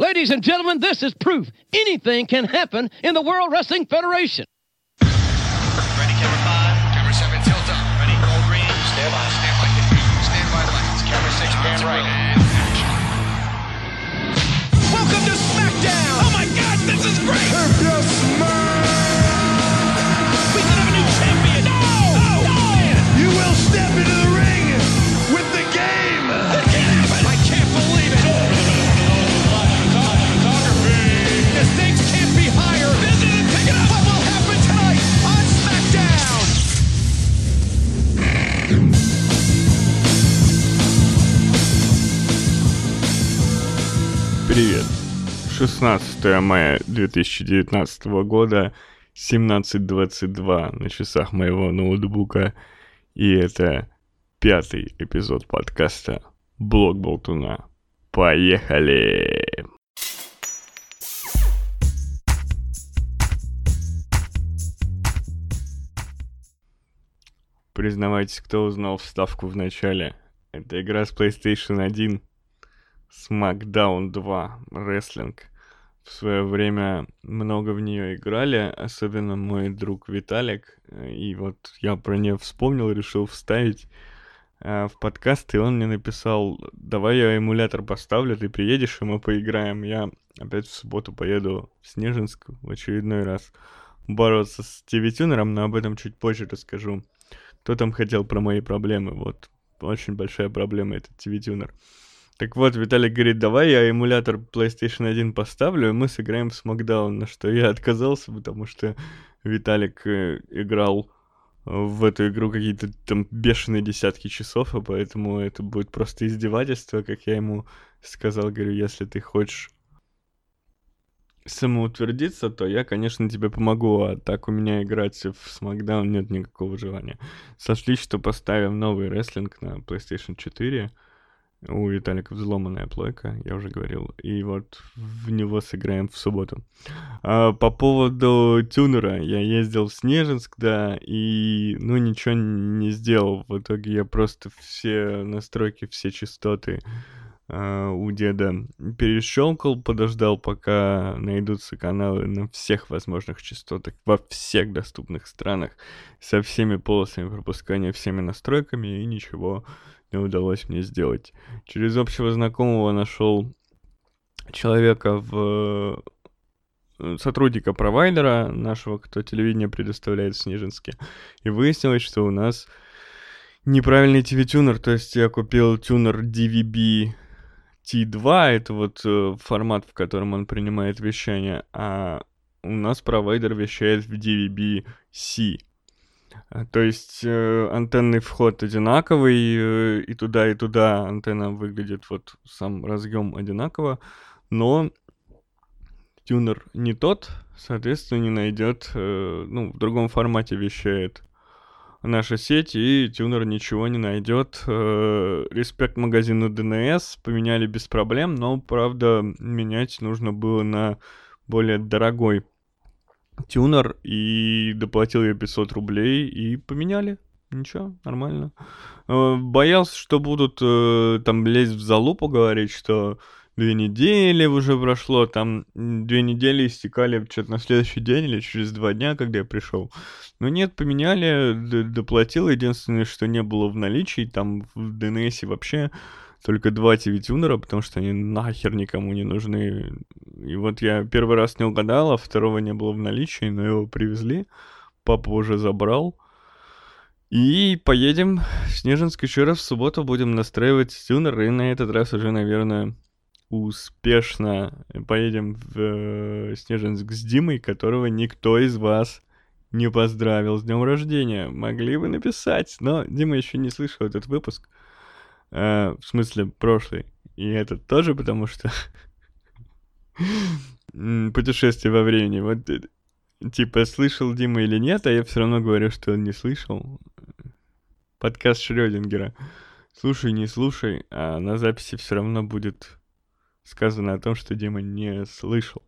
Ladies and gentlemen, this is proof anything can happen in the World Wrestling Federation. Ready, camera five. Camera seven, tilt up. Ready, gold green. Stand by. Stand by. Stand by lights. Camera six, Pan pan right. right. Welcome to SmackDown. Oh my God, this is great. We Привет. 16 мая 2019 года, 17.22 на часах моего ноутбука. И это пятый эпизод подкаста «Блог Болтуна». Поехали! Признавайтесь, кто узнал вставку в начале. Это игра с PlayStation 1 SmackDown 2 рестлинг. В свое время много в нее играли, особенно мой друг Виталик. И вот я про нее вспомнил, решил вставить э, в подкаст, и он мне написал, давай я эмулятор поставлю, ты приедешь, и мы поиграем. Я опять в субботу поеду в Снежинск в очередной раз бороться с TV-тюнером, но об этом чуть позже расскажу. Кто там хотел про мои проблемы? Вот, очень большая проблема этот TV-тюнер. Так вот, Виталик говорит, давай я эмулятор PlayStation 1 поставлю, и мы сыграем в SmackDown, на что я отказался, потому что Виталик э, играл в эту игру какие-то там бешеные десятки часов, а поэтому это будет просто издевательство, как я ему сказал, говорю, если ты хочешь самоутвердиться, то я, конечно, тебе помогу, а так у меня играть в SmackDown нет никакого желания. Сошлись, что поставим новый рестлинг на PlayStation 4, у Виталика взломанная плойка, я уже говорил. И вот в него сыграем в субботу. А, по поводу тюнера. Я ездил в Снежинск, да, и, ну, ничего не сделал. В итоге я просто все настройки, все частоты у деда перещелкал, подождал, пока найдутся каналы на всех возможных частотах, во всех доступных странах, со всеми полосами пропускания, всеми настройками, и ничего не удалось мне сделать. Через общего знакомого нашел человека в э, сотрудника провайдера нашего, кто телевидение предоставляет в Снежинске. И выяснилось, что у нас неправильный TV-тюнер, то есть я купил тюнер DVB T2, это вот э, формат, в котором он принимает вещание, а у нас провайдер вещает в DVB-C. А, То есть э, антенный вход одинаковый, э, и туда, и туда антенна выглядит вот сам разъем одинаково, но тюнер не тот, соответственно, не найдет, э, ну, в другом формате вещает наша сеть, и тюнер ничего не найдет. Э, Респект магазину DNS поменяли без проблем, но, правда, менять нужно было на более дорогой тюнер, и доплатил я 500 рублей, и поменяли. Ничего, нормально. Э, Боялся, что будут э, там лезть в залупу, говорить, что две недели уже прошло, там две недели истекали что-то на следующий день или через два дня, когда я пришел. Но нет, поменяли, доплатил. Единственное, что не было в наличии, там в DNS вообще только два TV-тюнера, потому что они нахер никому не нужны. И вот я первый раз не угадал, а второго не было в наличии, но его привезли. Папа уже забрал. И поедем в Снежинск еще раз в субботу, будем настраивать тюнер, и на этот раз уже, наверное, успешно поедем в э, Снежинск с Димой, которого никто из вас не поздравил с днем рождения. Могли бы написать, но Дима еще не слышал этот выпуск. Э, в смысле, прошлый. И этот тоже, потому что путешествие во времени. Вот, э, типа, слышал Дима или нет, а я все равно говорю, что он не слышал. Подкаст Шрёдингера. Слушай, не слушай, а на записи все равно будет сказано о том, что Дима не слышал.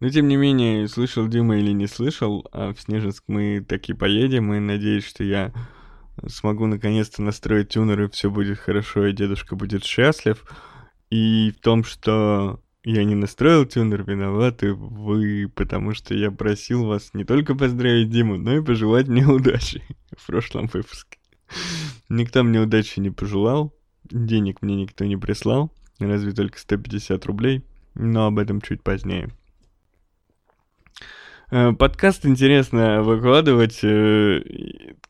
Но тем не менее, слышал Дима или не слышал, а в Снежинск мы таки поедем, и надеюсь, что я смогу наконец-то настроить тюнер, и все будет хорошо, и дедушка будет счастлив. И в том, что я не настроил тюнер, виноваты вы, потому что я просил вас не только поздравить Диму, но и пожелать мне удачи в прошлом выпуске. Никто мне удачи не пожелал, денег мне никто не прислал, разве только 150 рублей, но об этом чуть позднее. Э, подкаст интересно выкладывать. э,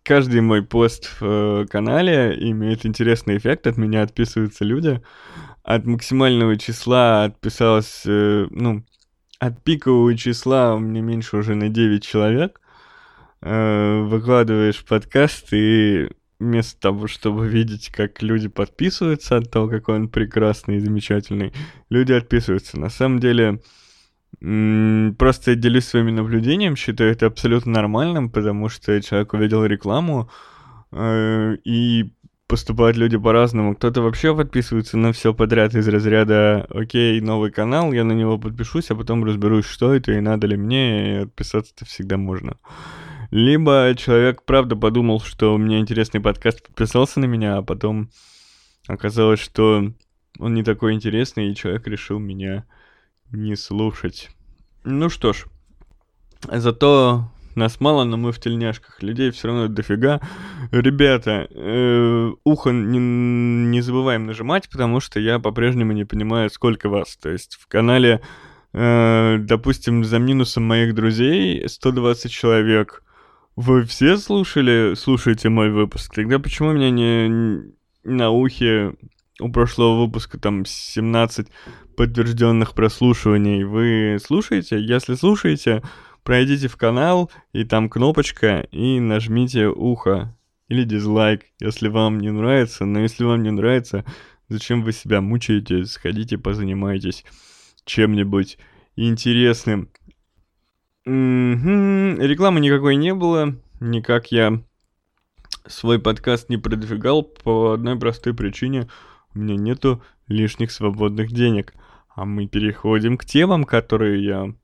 Каждый мой пост в э, канале имеет интересный эффект. От меня отписываются люди. От максимального числа отписалось, ну, от пикового числа у меня меньше уже на 9 человек. Выкладываешь подкаст, и вместо того, чтобы видеть, как люди подписываются от того, какой он прекрасный и замечательный, люди отписываются. На самом деле, Просто делюсь своими наблюдением, считаю это абсолютно нормальным, потому что человек увидел рекламу, э, и поступают люди по-разному. Кто-то вообще подписывается на все подряд из разряда «Окей, новый канал, я на него подпишусь, а потом разберусь, что это и надо ли мне, и отписаться-то всегда можно». Либо человек правда подумал, что у меня интересный подкаст, подписался на меня, а потом оказалось, что он не такой интересный, и человек решил меня не слушать. Ну что ж, зато нас мало, но мы в тельняшках. Людей все равно дофига. Ребята, э, ухо не, не забываем нажимать, потому что я по-прежнему не понимаю, сколько вас. То есть в канале, э, допустим, за минусом моих друзей 120 человек. Вы все слушали, слушаете мой выпуск? Тогда почему у меня не на ухе у прошлого выпуска там 17 подтвержденных прослушиваний. Вы слушаете? Если слушаете, пройдите в канал, и там кнопочка, и нажмите ухо или дизлайк, если вам не нравится. Но если вам не нравится, зачем вы себя мучаете? Сходите, позанимайтесь чем-нибудь интересным. Мгм. Рекламы никакой не было, никак я свой подкаст не продвигал по одной простой причине. У меня нету лишних свободных денег. А мы переходим к темам, которые я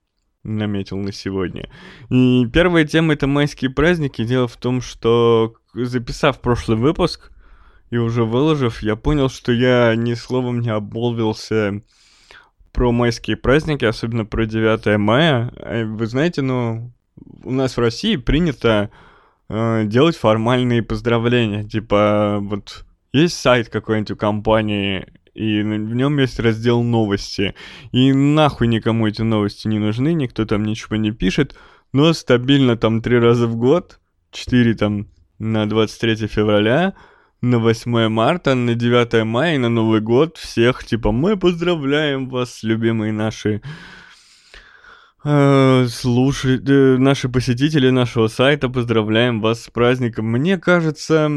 наметил на сегодня. И первая тема это майские праздники. Дело в том, что записав прошлый выпуск и уже выложив, я понял, что я ни словом не обмолвился про майские праздники, особенно про 9 мая. А Вы знаете, ну, у нас в России принято э, делать формальные поздравления. Типа, вот есть сайт какой-нибудь у компании, и в нем есть раздел новости. И нахуй никому эти новости не нужны, никто там ничего не пишет, но стабильно там три раза в год, четыре там на 23 февраля, на 8 марта, на 9 мая на Новый год всех, типа, мы поздравляем вас, любимые наши э, слушай, э, наши посетители нашего сайта, поздравляем вас с праздником. Мне кажется,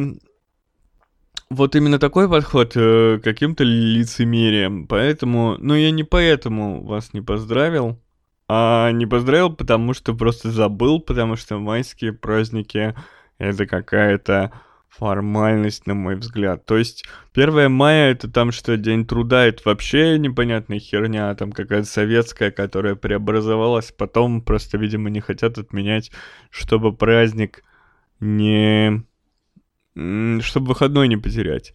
вот именно такой подход э, каким-то лицемерием. Поэтому, ну я не поэтому вас не поздравил, а не поздравил, потому что просто забыл, потому что майские праздники это какая-то формальность, на мой взгляд. То есть 1 мая это там что, День труда, это вообще непонятная херня, там какая-то советская, которая преобразовалась, потом просто, видимо, не хотят отменять, чтобы праздник не... чтобы выходной не потерять.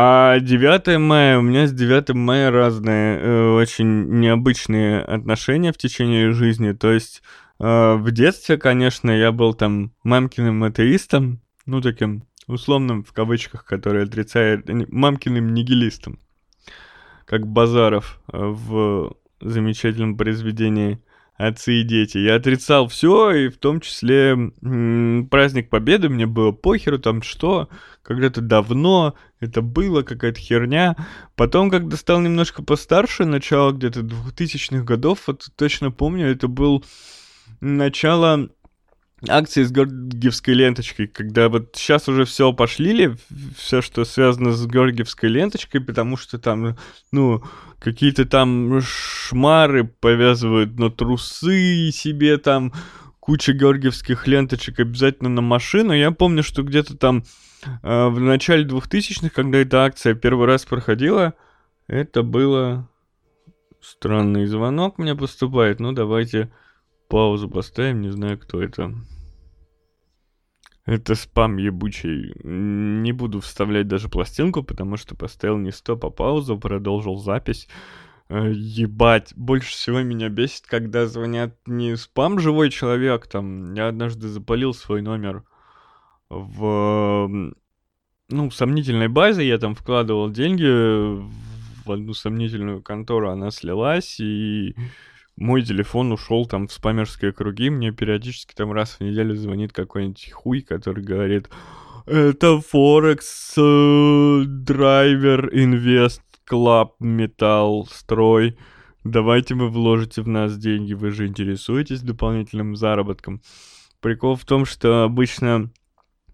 А 9 мая, у меня с 9 мая разные, э, очень необычные отношения в течение жизни. То есть э, в детстве, конечно, я был там мамкиным атеистом, ну, таким условным, в кавычках, который отрицает, не- мамкиным нигилистом, как Базаров э, в замечательном произведении «Отцы и дети». Я отрицал все, и в том числе праздник Победы, мне было похеру, там что, когда-то давно это было, какая-то херня. Потом, когда стал немножко постарше, начало где-то 2000-х годов, вот точно помню, это был начало акции с Георгиевской ленточкой, когда вот сейчас уже все пошлили, все, что связано с Георгиевской ленточкой, потому что там, ну, какие-то там шмары повязывают на трусы себе там, куча георгиевских ленточек обязательно на машину. Я помню, что где-то там э, в начале 2000-х, когда эта акция первый раз проходила, это было... Странный звонок мне поступает. Ну, давайте паузу поставим, не знаю, кто это. Это спам ебучий. Не буду вставлять даже пластинку, потому что поставил не стоп, а паузу, продолжил запись. Э, ебать, больше всего меня бесит, когда звонят не спам живой человек, там, я однажды запалил свой номер в, ну, сомнительной базе, я там вкладывал деньги в одну сомнительную контору, она слилась, и мой телефон ушел там в спамерские круги, мне периодически там раз в неделю звонит какой-нибудь хуй, который говорит, это Форекс, э, драйвер, инвест, клаб, металл, строй. Давайте вы вложите в нас деньги, вы же интересуетесь дополнительным заработком. Прикол в том, что обычно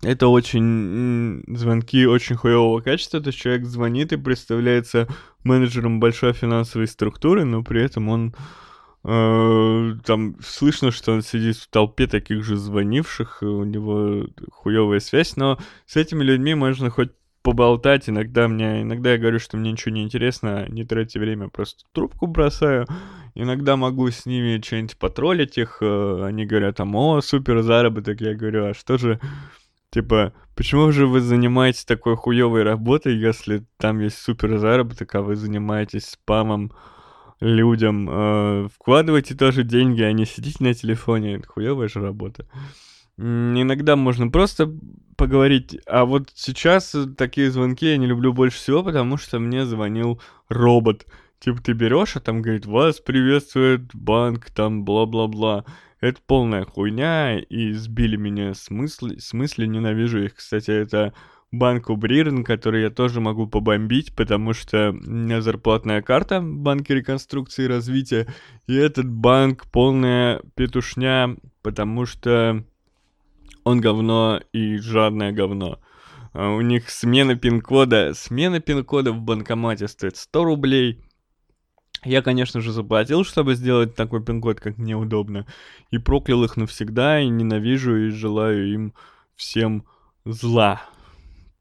это очень звонки очень хуевого качества, то есть человек звонит и представляется менеджером большой финансовой структуры, но при этом он там слышно, что он сидит в толпе таких же звонивших, у него хуевая связь, но с этими людьми можно хоть поболтать. Иногда мне, иногда я говорю, что мне ничего не интересно, не тратьте время, просто трубку бросаю. Иногда могу с ними что-нибудь потроллить их. Э, они говорят там, о, супер заработок. Я говорю, а что же, типа, почему же вы занимаетесь такой хуевой работой, если там есть супер заработок, а вы занимаетесь спамом людям? Э, вкладывайте тоже деньги, а не сидите на телефоне. Хуевая же работа. Иногда можно просто поговорить. А вот сейчас такие звонки я не люблю больше всего, потому что мне звонил робот. Типа ты берешь, а там говорит, вас приветствует банк, там бла-бла-бла. Это полная хуйня, и сбили меня с мысли, с мысли ненавижу их. Кстати, это банк Убрирн, который я тоже могу побомбить, потому что у меня зарплатная карта в банке реконструкции и развития, и этот банк полная петушня, потому что он говно и жадное говно. А у них смена пин-кода, смена пин-кода в банкомате стоит 100 рублей. Я, конечно же, заплатил, чтобы сделать такой пин-код, как мне удобно. И проклял их навсегда, и ненавижу, и желаю им всем зла.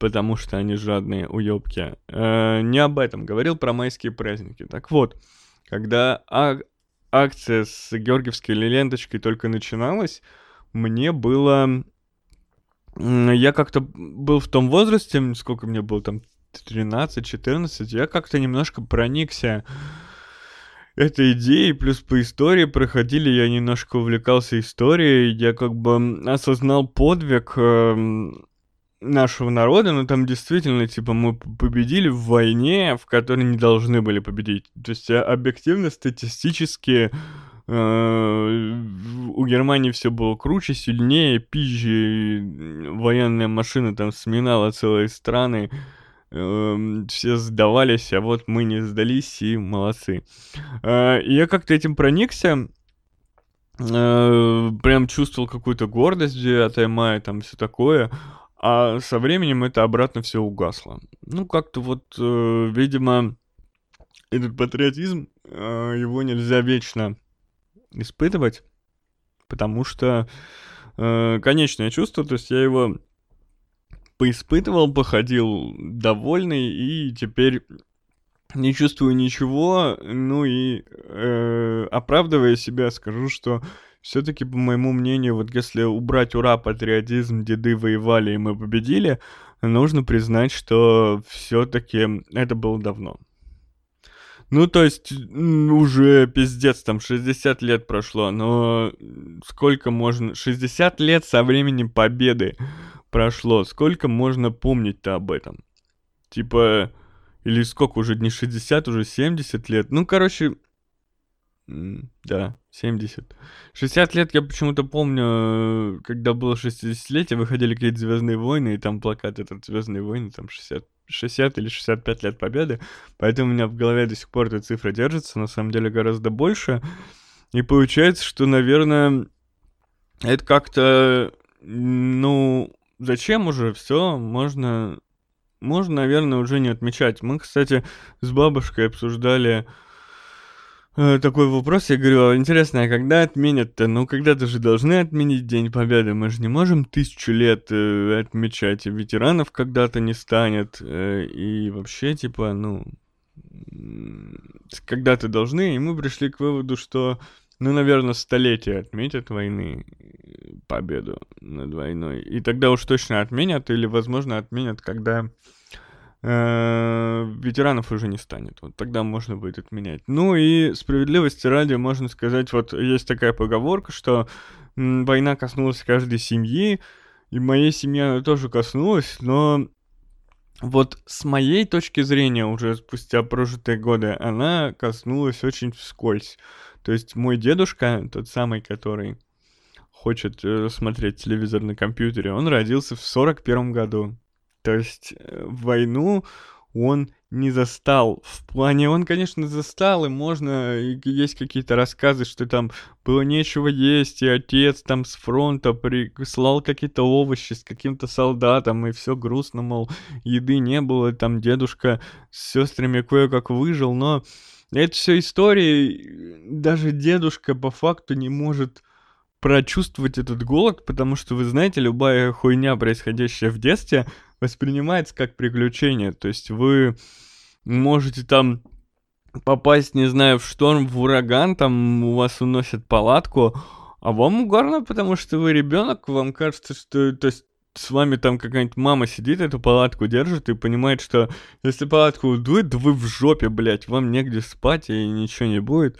Потому что они жадные уёбки. Э, не об этом. Говорил про майские праздники. Так вот, когда а- акция с георгиевской ленточкой только начиналась, мне было я как-то был в том возрасте, сколько мне было там, 13-14, я как-то немножко проникся этой идеей, плюс по истории проходили, я немножко увлекался историей, я как бы осознал подвиг э, нашего народа, но там действительно, типа, мы победили в войне, в которой не должны были победить. То есть объективно, статистически Э, у Германии все было круче, сильнее, пизже, военная машина там сминала целые страны, эм, все сдавались, а вот мы не сдались и молодцы. Э, я как-то этим проникся, э, прям чувствовал какую-то гордость 9 мая, там все такое, а со временем это обратно все угасло. Ну, как-то вот, видимо, этот патриотизм, его нельзя вечно испытывать, потому что э, конечное чувство, то есть я его поиспытывал, походил довольный и теперь не чувствую ничего, ну и э, оправдывая себя, скажу, что все-таки, по моему мнению, вот если убрать ура, патриотизм, деды воевали и мы победили, нужно признать, что все-таки это было давно. Ну, то есть, уже пиздец, там 60 лет прошло, но сколько можно... 60 лет со времени победы прошло, сколько можно помнить-то об этом? Типа, или сколько уже, не 60, уже 70 лет? Ну, короче, да, 70. 60 лет я почему-то помню, когда было 60-летие, выходили какие-то Звездные войны, и там плакат этот Звездные войны, там 60 60 или 65 лет победы, поэтому у меня в голове до сих пор эта цифра держится, на самом деле гораздо больше. И получается, что, наверное, это как-то, ну, зачем уже все, можно, можно, наверное, уже не отмечать. Мы, кстати, с бабушкой обсуждали Э, такой вопрос, я говорю, а интересно, а когда отменят-то? Ну, когда-то же должны отменить День Победы, мы же не можем тысячу лет э, отмечать, ветеранов когда-то не станет, э, и вообще, типа, ну, когда-то должны, и мы пришли к выводу, что, ну, наверное, столетие отметят войны, победу над войной. И тогда уж точно отменят, или, возможно, отменят, когда э, ветеранов уже не станет. Вот тогда можно будет отменять. Ну и справедливости ради можно сказать, вот есть такая поговорка, что война коснулась каждой семьи, и моей семьи она тоже коснулась, но вот с моей точки зрения, уже спустя прожитые годы, она коснулась очень вскользь. То есть мой дедушка, тот самый, который хочет э, смотреть телевизор на компьютере, он родился в 41 году. То есть э, войну он не застал. В плане, он, конечно, застал, и можно, есть какие-то рассказы, что там было нечего есть, и отец там с фронта прислал какие-то овощи с каким-то солдатом, и все грустно, мол, еды не было, там дедушка с сестрами кое-как выжил, но это все истории, даже дедушка по факту не может прочувствовать этот голод, потому что, вы знаете, любая хуйня, происходящая в детстве, воспринимается как приключение. То есть вы можете там попасть, не знаю, в шторм, в ураган, там у вас уносят палатку, а вам угарно, потому что вы ребенок, вам кажется, что, то есть, с вами там какая-нибудь мама сидит, эту палатку держит и понимает, что если палатку удует, да вы в жопе, блядь, вам негде спать и ничего не будет.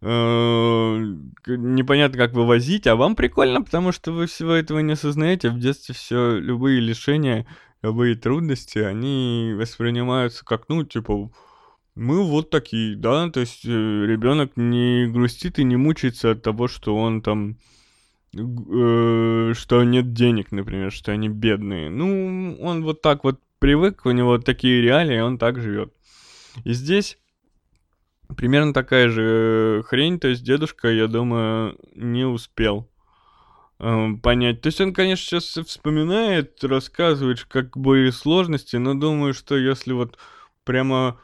Э, непонятно, как вывозить, а вам прикольно, потому что вы всего этого не осознаете. В детстве все, любые лишения, любые трудности, они воспринимаются как, ну, типа, мы вот такие, да, то есть э, ребенок не грустит и не мучается от того, что он там э, что нет денег, например, что они бедные. Ну, он вот так вот привык, у него такие реалии, он так живет. И здесь примерно такая же хрень, то есть дедушка, я думаю, не успел э, понять. То есть он, конечно, сейчас вспоминает, рассказывает, как были сложности, но думаю, что если вот прямо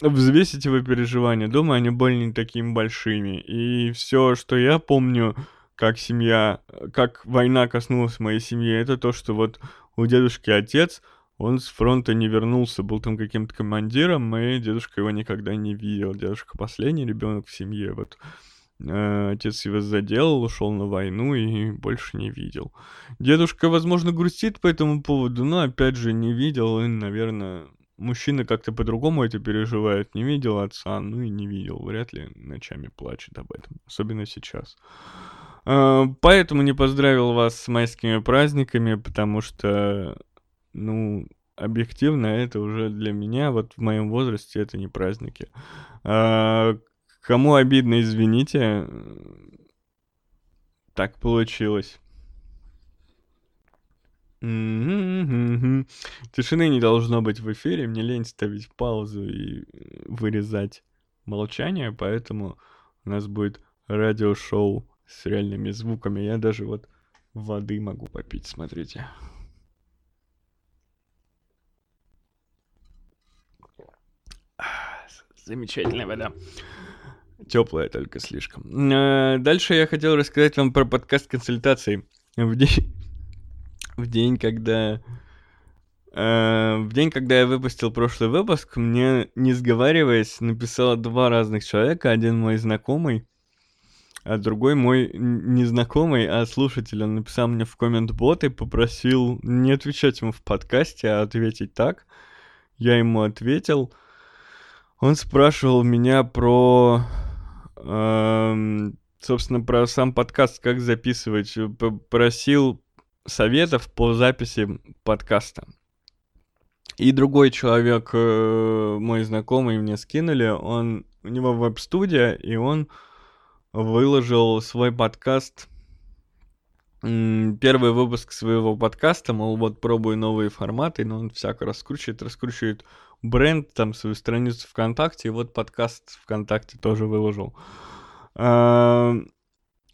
взвесить его переживания, думаю, они были не такими большими. И все, что я помню, как семья, как война коснулась моей семьи, это то, что вот у дедушки отец, он с фронта не вернулся, был там каким-то командиром, и дедушка его никогда не видел. Дедушка последний ребенок в семье, вот. Э, отец его заделал, ушел на войну и больше не видел. Дедушка, возможно, грустит по этому поводу, но опять же не видел, и, наверное, мужчина как-то по-другому это переживает. Не видел отца, ну и не видел. Вряд ли ночами плачет об этом. Особенно сейчас. Э, поэтому не поздравил вас с майскими праздниками, потому что ну, объективно, это уже для меня, вот в моем возрасте, это не праздники. Кому обидно, извините. Так получилось. Тишины не должно быть в эфире, мне лень ставить паузу и вырезать молчание, поэтому у нас будет радиошоу с реальными звуками. Я даже вот воды могу попить, смотрите. Замечательная вода. Теплая только слишком. Э, дальше я хотел рассказать вам про подкаст консультаций. В день, в день когда... Э, в день, когда я выпустил прошлый выпуск, мне, не сговариваясь, написало два разных человека. Один мой знакомый, а другой мой незнакомый, а слушатель. Он написал мне в коммент-бот и попросил не отвечать ему в подкасте, а ответить так. Я ему ответил. Он спрашивал меня про, собственно, про сам подкаст, как записывать. Просил советов по записи подкаста. И другой человек, э, мой знакомый, мне скинули, он, у него веб-студия, и он выложил свой подкаст, первый выпуск своего подкаста, мол, вот пробую новые форматы, но он всяко раскручивает, раскручивает бренд, там, свою страницу ВКонтакте, и вот подкаст ВКонтакте тоже выложил. А,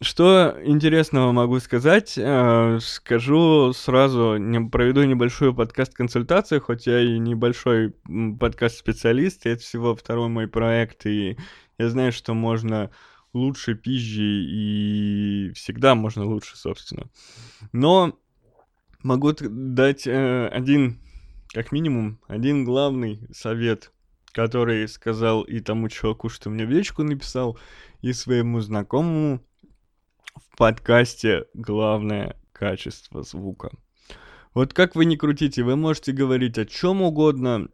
что интересного могу сказать? А, скажу сразу, проведу небольшую подкаст-консультацию, хоть я и небольшой подкаст-специалист, это всего второй мой проект, и я знаю, что можно лучше пизжи, и всегда можно лучше, собственно. Но могу дать э, один как минимум, один главный совет, который сказал и тому чуваку, что мне в личку написал, и своему знакомому, в подкасте главное качество звука. Вот как вы не крутите, вы можете говорить о чем угодно,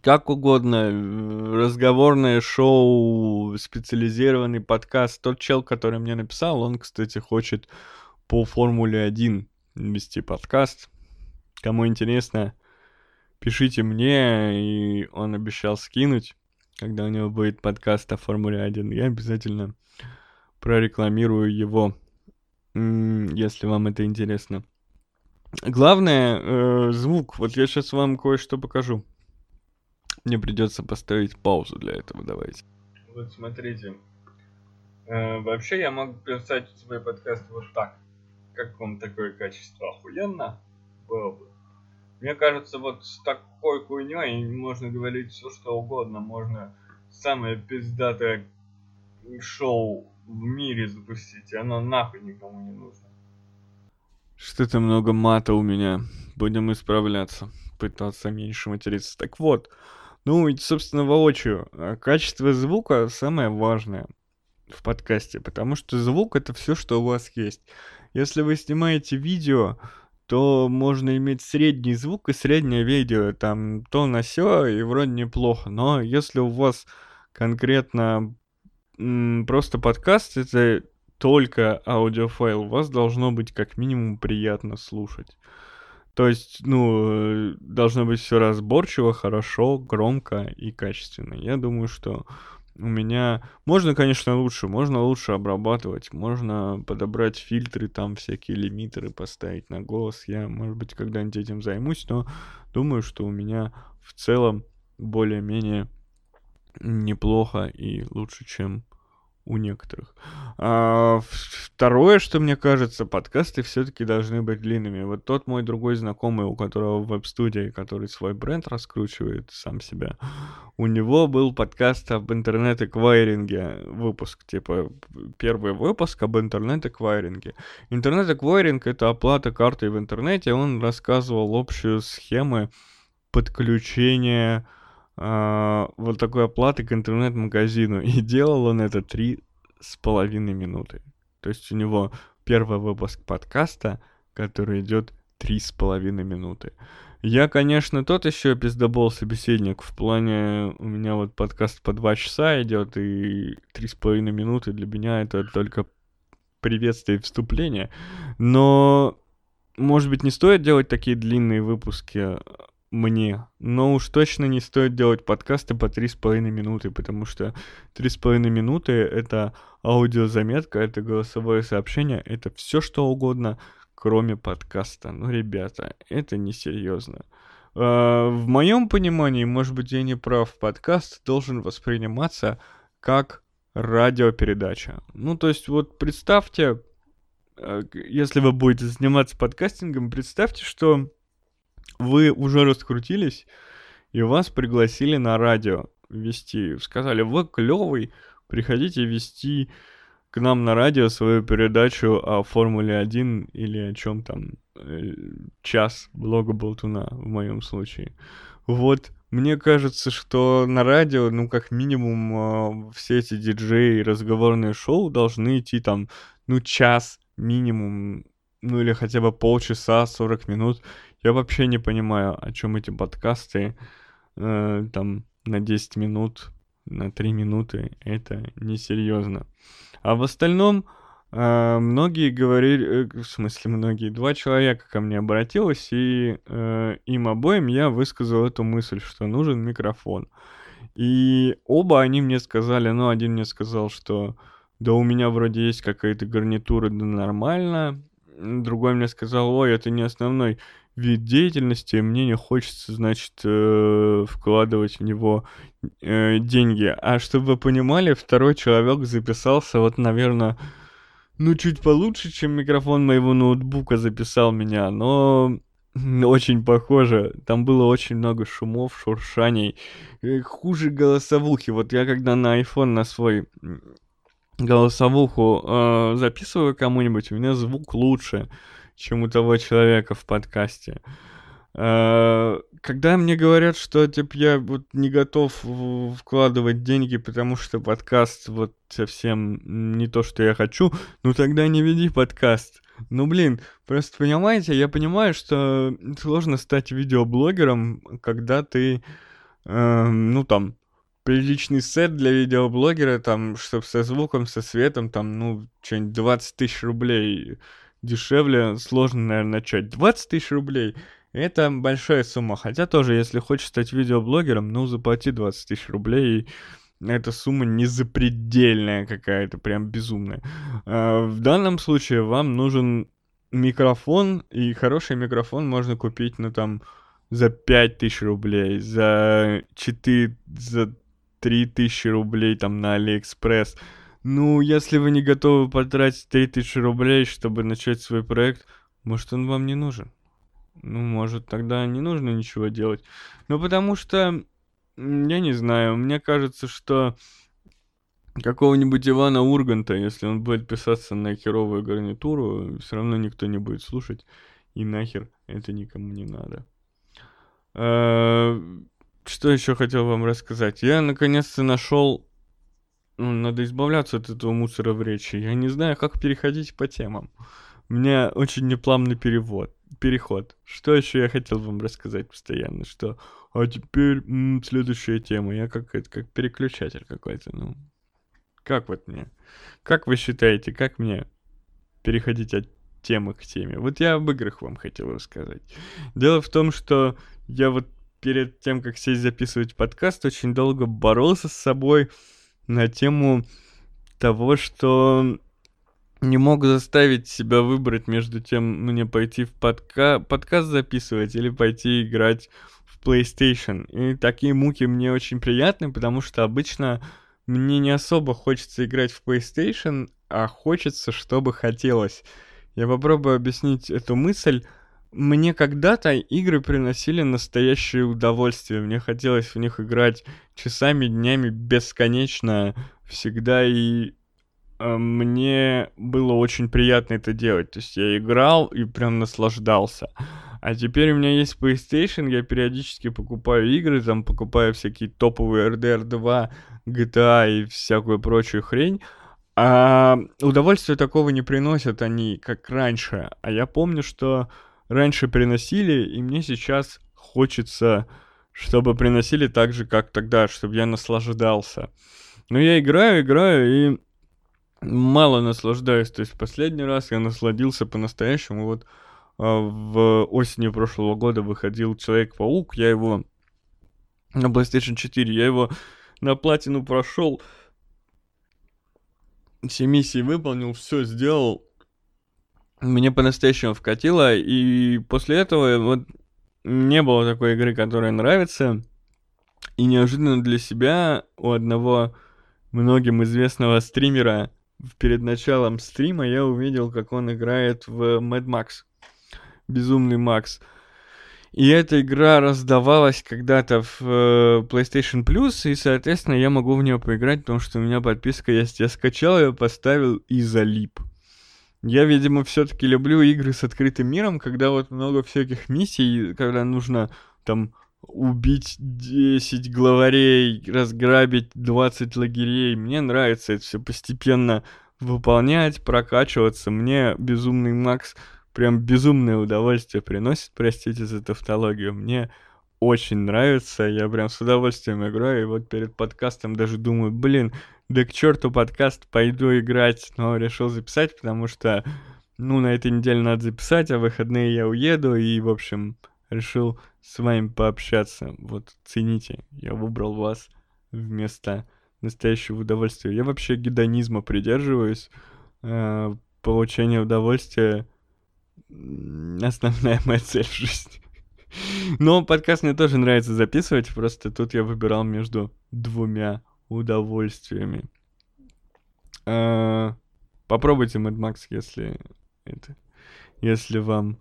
как угодно, э, разговорное шоу, специализированный подкаст. Тот чел, который мне написал, он, кстати, хочет по Формуле 1 вести подкаст. Кому интересно, пишите мне, и он обещал скинуть, когда у него будет подкаст о Формуле 1. Я обязательно прорекламирую его, если вам это интересно. Главное, э, звук. Вот я сейчас вам кое-что покажу. Мне придется поставить паузу для этого, давайте. Вот смотрите. Э, вообще я могу писать свой подкаст вот так. Как вам такое качество? Охуенно было бы. Мне кажется, вот с такой хуйней можно говорить все что угодно. Можно самое пиздатое шоу в мире запустить, и оно нахуй никому не нужно. Что-то много мата у меня. Будем исправляться. Пытаться меньше материться. Так вот, ну, и, собственно, воочию. А качество звука самое важное в подкасте, потому что звук это все, что у вас есть. Если вы снимаете видео, то можно иметь средний звук и среднее видео, там то на все и вроде неплохо. Но если у вас конкретно м, просто подкаст, это только аудиофайл, у вас должно быть как минимум приятно слушать. То есть, ну, должно быть все разборчиво, хорошо, громко и качественно. Я думаю, что у меня... Можно, конечно, лучше, можно лучше обрабатывать, можно подобрать фильтры, там всякие лимитеры поставить на голос. Я, может быть, когда-нибудь этим займусь, но думаю, что у меня в целом более-менее неплохо и лучше, чем у некоторых. А, второе, что мне кажется, подкасты все-таки должны быть длинными. Вот тот мой другой знакомый, у которого веб-студия, который свой бренд раскручивает сам себя, у него был подкаст об интернет-эквайринге, выпуск, типа первый выпуск об интернет-эквайринге. Интернет-эквайринг — это оплата картой в интернете, он рассказывал общую схему подключения а, вот такой оплаты к интернет-магазину. И делал он это три с половиной минуты. То есть у него первый выпуск подкаста, который идет три с половиной минуты. Я, конечно, тот еще пиздобол собеседник. В плане у меня вот подкаст по два часа идет, и три с половиной минуты для меня это только приветствие и вступление. Но, может быть, не стоит делать такие длинные выпуски мне. Но уж точно не стоит делать подкасты по 3,5 минуты, потому что 3,5 минуты — это аудиозаметка, это голосовое сообщение, это все что угодно, кроме подкаста. Ну, ребята, это несерьезно. Uh, в моем понимании, может быть, я не прав, подкаст должен восприниматься как радиопередача. Ну, то есть, вот представьте, э, если вы будете заниматься подкастингом, представьте, что вы уже раскрутились, и вас пригласили на радио вести. Сказали, вы клевый, приходите вести к нам на радио свою передачу о Формуле 1 или о чем там, э, час блога Болтуна в моем случае. Вот, мне кажется, что на радио, ну, как минимум, э, все эти диджеи и разговорные шоу должны идти там, ну, час минимум, ну, или хотя бы полчаса, 40 минут. Я вообще не понимаю, о чем эти подкасты э, там на 10 минут, на 3 минуты. Это несерьезно. А в остальном э, многие говорили, э, в смысле многие, два человека ко мне обратилось, и э, им обоим я высказал эту мысль, что нужен микрофон. И оба они мне сказали, ну, один мне сказал, что да у меня вроде есть какая-то гарнитура, да нормально. Другой мне сказал, ой, это не основной вид деятельности, мне не хочется, значит, э, вкладывать в него э, деньги. А чтобы вы понимали, второй человек записался, вот, наверное, ну, чуть получше, чем микрофон моего ноутбука записал меня, но очень похоже. Там было очень много шумов, шуршаний. Э, хуже голосовухи. Вот я когда на iPhone на свой голосовуху э, записываю кому-нибудь, у меня звук лучше чем у того человека в подкасте. Э, Когда мне говорят, что типа я вот не готов вкладывать деньги, потому что подкаст вот совсем не то, что я хочу, ну тогда не веди подкаст. Ну блин, просто понимаете, я понимаю, что сложно стать видеоблогером, когда ты, эм, ну там, приличный сет для видеоблогера, там, чтобы со звуком, со светом, там, ну, что-нибудь 20 тысяч рублей дешевле, сложно, наверное, начать. 20 тысяч рублей — это большая сумма. Хотя тоже, если хочешь стать видеоблогером, ну, заплати 20 тысяч рублей, и эта сумма не запредельная какая-то, прям безумная. А, В данном случае вам нужен микрофон, и хороший микрофон можно купить, ну, там, за 5 тысяч рублей, за 4, за 3 тысячи рублей, там, на Алиэкспресс. Ну, если вы не готовы потратить 3000 рублей, чтобы начать свой проект, может, он вам не нужен. Ну, может, тогда не нужно ничего делать. Ну, потому что, я не знаю, мне кажется, что какого-нибудь Ивана Урганта, если он будет писаться на херовую гарнитуру, все равно никто не будет слушать, и нахер это никому не надо. Э, Что еще хотел вам рассказать? Я наконец-то нашел надо избавляться от этого мусора в речи. Я не знаю, как переходить по темам. У меня очень неплавный перевод, переход. Что еще я хотел вам рассказать постоянно? Что, а теперь м, следующая тема. Я как это, как переключатель какой-то. Ну, как вот мне? Как вы считаете, как мне переходить от темы к теме? Вот я об играх вам хотел рассказать. Дело в том, что я вот перед тем, как сесть записывать подкаст, очень долго боролся с собой на тему того, что не мог заставить себя выбрать между тем, мне пойти в подка... подкаст записывать или пойти играть в PlayStation. И такие муки мне очень приятны, потому что обычно мне не особо хочется играть в PlayStation, а хочется, чтобы хотелось. Я попробую объяснить эту мысль. Мне когда-то игры приносили настоящее удовольствие. Мне хотелось в них играть часами, днями, бесконечно, всегда. И э, мне было очень приятно это делать. То есть я играл и прям наслаждался. А теперь у меня есть PlayStation, я периодически покупаю игры, там покупаю всякие топовые RDR 2, GTA и всякую прочую хрень. А удовольствия такого не приносят они, как раньше. А я помню, что раньше приносили, и мне сейчас хочется, чтобы приносили так же, как тогда, чтобы я наслаждался. Но я играю, играю, и мало наслаждаюсь. То есть последний раз я насладился по-настоящему. Вот а, в осени прошлого года выходил Человек-паук, я его на PlayStation 4, я его на платину прошел, все миссии выполнил, все сделал. Мне по-настоящему вкатило, и после этого вот не было такой игры, которая нравится. И неожиданно для себя у одного многим известного стримера перед началом стрима я увидел, как он играет в Mad Max. Безумный Макс. И эта игра раздавалась когда-то в э, PlayStation Plus, и, соответственно, я могу в нее поиграть, потому что у меня подписка есть. Я скачал ее, поставил и залип. Я, видимо, все-таки люблю игры с открытым миром, когда вот много всяких миссий, когда нужно там убить 10 главарей, разграбить 20 лагерей. Мне нравится это все постепенно выполнять, прокачиваться. Мне безумный Макс прям безумное удовольствие приносит, простите за тавтологию. Мне очень нравится, я прям с удовольствием играю, и вот перед подкастом даже думаю, блин, да к черту подкаст, пойду играть, но решил записать, потому что, ну, на этой неделе надо записать, а в выходные я уеду, и, в общем, решил с вами пообщаться. Вот, цените, я выбрал вас вместо настоящего удовольствия. Я вообще гедонизма придерживаюсь, э, получение удовольствия основная моя цель в жизни. Но подкаст мне тоже нравится записывать, просто тут я выбирал между двумя удовольствиями. А, попробуйте Mad Max, если это, если вам,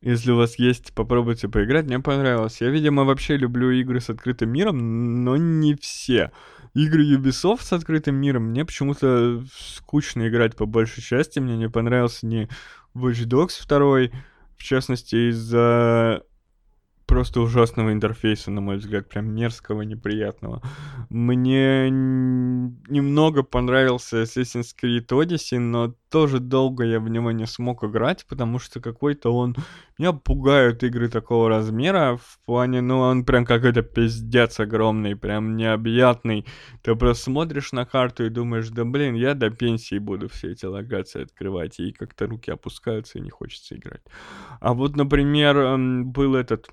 если у вас есть, попробуйте поиграть. Мне понравилось. Я, видимо, вообще люблю игры с открытым миром, но не все. Игры Ubisoft с открытым миром мне почему-то скучно играть по большей части. Мне не понравился ни Watch Dogs 2, в частности, из-за просто ужасного интерфейса, на мой взгляд, прям мерзкого, неприятного. Мне немного понравился Assassin's Creed Odyssey, но тоже долго я в него не смог играть, потому что какой-то он... Меня пугают игры такого размера, в плане, ну, он прям какой-то пиздец огромный, прям необъятный. Ты просто смотришь на карту и думаешь, да блин, я до пенсии буду все эти локации открывать, и как-то руки опускаются, и не хочется играть. А вот, например, был этот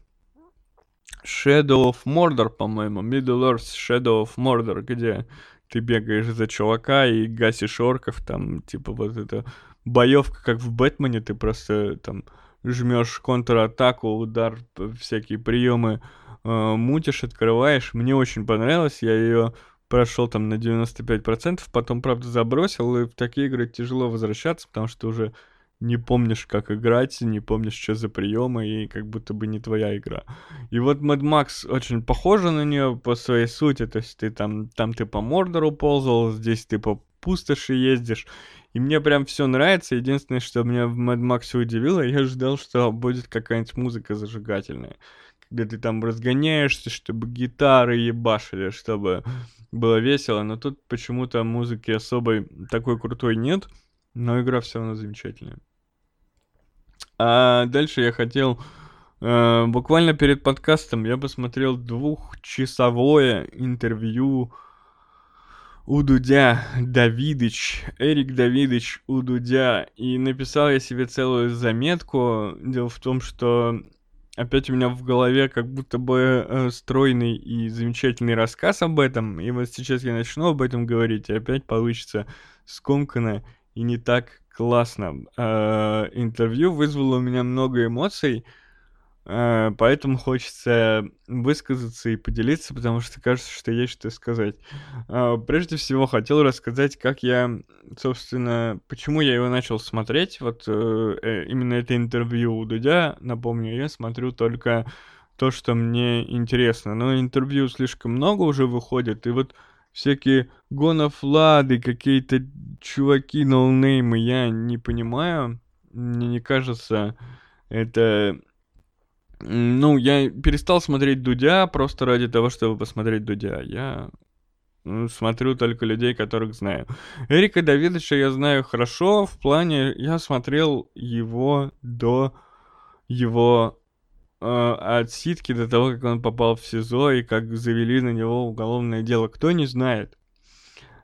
Shadow of Mordor, по-моему, Middle Earth Shadow of Mordor, где ты бегаешь за чувака и гасишь орков, там, типа, вот это боевка, как в Бэтмене, ты просто там жмешь контратаку, удар, всякие приемы э, мутишь, открываешь. Мне очень понравилось, я ее прошел там на 95%, потом, правда, забросил, и в такие игры тяжело возвращаться, потому что уже не помнишь, как играть, не помнишь, что за приемы, и как будто бы не твоя игра. И вот Mad Max очень похожа на нее по своей сути, то есть ты там, там ты по Мордору ползал, здесь ты по пустоши ездишь, и мне прям все нравится. Единственное, что меня в Mad Max удивило, я ждал, что будет какая-нибудь музыка зажигательная. Когда ты там разгоняешься, чтобы гитары ебашили, чтобы было весело. Но тут почему-то музыки особой такой крутой нет. Но игра все равно замечательная. А дальше я хотел... Э, буквально перед подкастом я посмотрел двухчасовое интервью у Дудя Давидыч, Эрик Давидыч у Дудя, и написал я себе целую заметку. Дело в том, что опять у меня в голове как будто бы э, стройный и замечательный рассказ об этом, и вот сейчас я начну об этом говорить, и опять получится скомканно и не так классно. Э, интервью вызвало у меня много эмоций, э, поэтому хочется высказаться и поделиться, потому что кажется, что есть что сказать. Э, прежде всего, хотел рассказать, как я, собственно, почему я его начал смотреть. Вот именно это интервью у Дудя, напомню, я смотрю только то, что мне интересно. Но интервью слишком много уже выходит, и вот всякие гонофлады, какие-то чуваки ноунеймы, я не понимаю. Мне не кажется, это... Ну, я перестал смотреть Дудя просто ради того, чтобы посмотреть Дудя. Я смотрю только людей, которых знаю. Эрика Давидовича я знаю хорошо, в плане я смотрел его до его от ситки до того, как он попал в СИЗО и как завели на него уголовное дело. Кто не знает.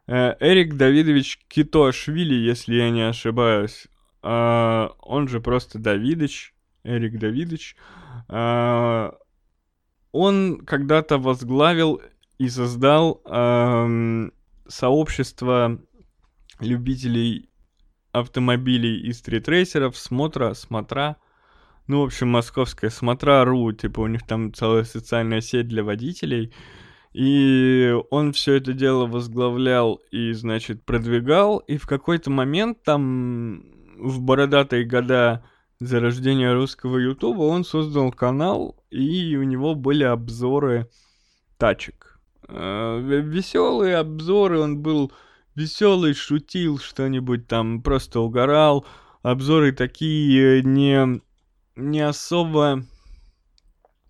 Э, Эрик Давидович Китошвили, если я не ошибаюсь. Э, он же просто Давидыч. Эрик Давидович. Э, он когда-то возглавил и создал сообщество любителей автомобилей и стритрейсеров, смотра, смотра, ну, в общем, московская Смотра.ру, типа у них там целая социальная сеть для водителей. И он все это дело возглавлял и, значит, продвигал. И в какой-то момент там в бородатые года зарождения русского ютуба он создал канал, и у него были обзоры тачек. Э, Веселые обзоры, он был веселый, шутил что-нибудь там, просто угорал. Обзоры такие не не особо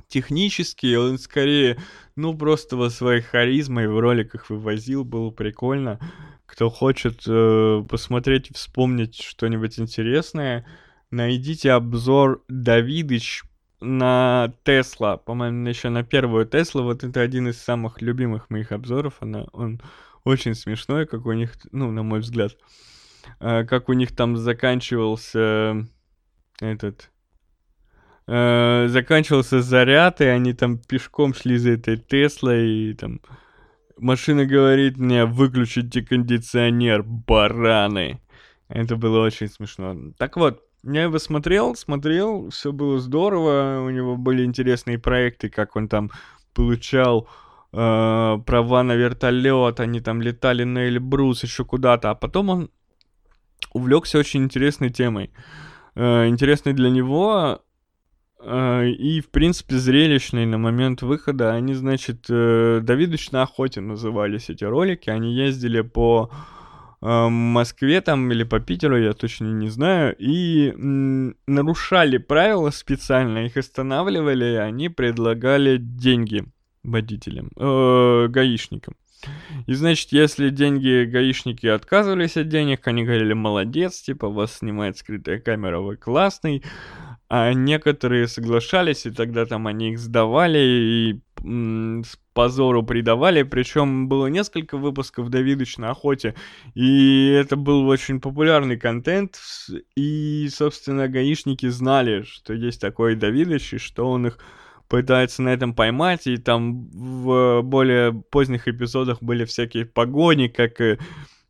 технический, он скорее, ну, просто во своей харизмой в роликах вывозил, было прикольно. Кто хочет э, посмотреть, вспомнить что-нибудь интересное, найдите обзор Давидыч на Тесла, по-моему, еще на первую Теслу, вот это один из самых любимых моих обзоров, она, он очень смешной, как у них, ну, на мой взгляд, э, как у них там заканчивался этот э, заканчивался заряд, и они там пешком шли за этой Теслой, и там машина говорит мне, выключите кондиционер, бараны. Это было очень смешно. Так вот, я его смотрел, смотрел, все было здорово, у него были интересные проекты, как он там получал э, права на вертолет, они там летали на Эльбрус, еще куда-то, а потом он увлекся очень интересной темой. Э, интересной для него и, в принципе, зрелищные на момент выхода. Они, значит, э, Давидыч на охоте назывались эти ролики. Они ездили по в Москве там или по Питеру, я точно не знаю, и нарушали правила специально, их останавливали, и они предлагали деньги водителям, э, гаишникам. И значит, если деньги гаишники отказывались от денег, они говорили, молодец, типа, вас снимает скрытая камера, вы классный. А некоторые соглашались, и тогда там они их сдавали и с позору предавали. Причем было несколько выпусков Давидыч на охоте, и это был очень популярный контент. И, собственно, гаишники знали, что есть такой Давидыч, и что он их пытается на этом поймать, и там в более поздних эпизодах были всякие погони, как э,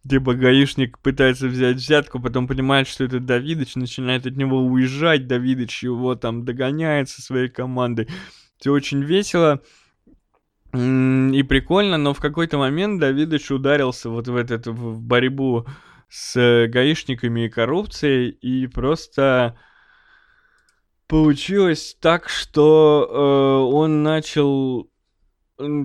типа гаишник пытается взять взятку, потом понимает, что это Давидыч, начинает от него уезжать, Давидыч его там догоняет со своей командой. Все очень весело и прикольно, но в какой-то момент Давидыч ударился вот в этот в борьбу с гаишниками и коррупцией, и просто получилось так, что э, он начал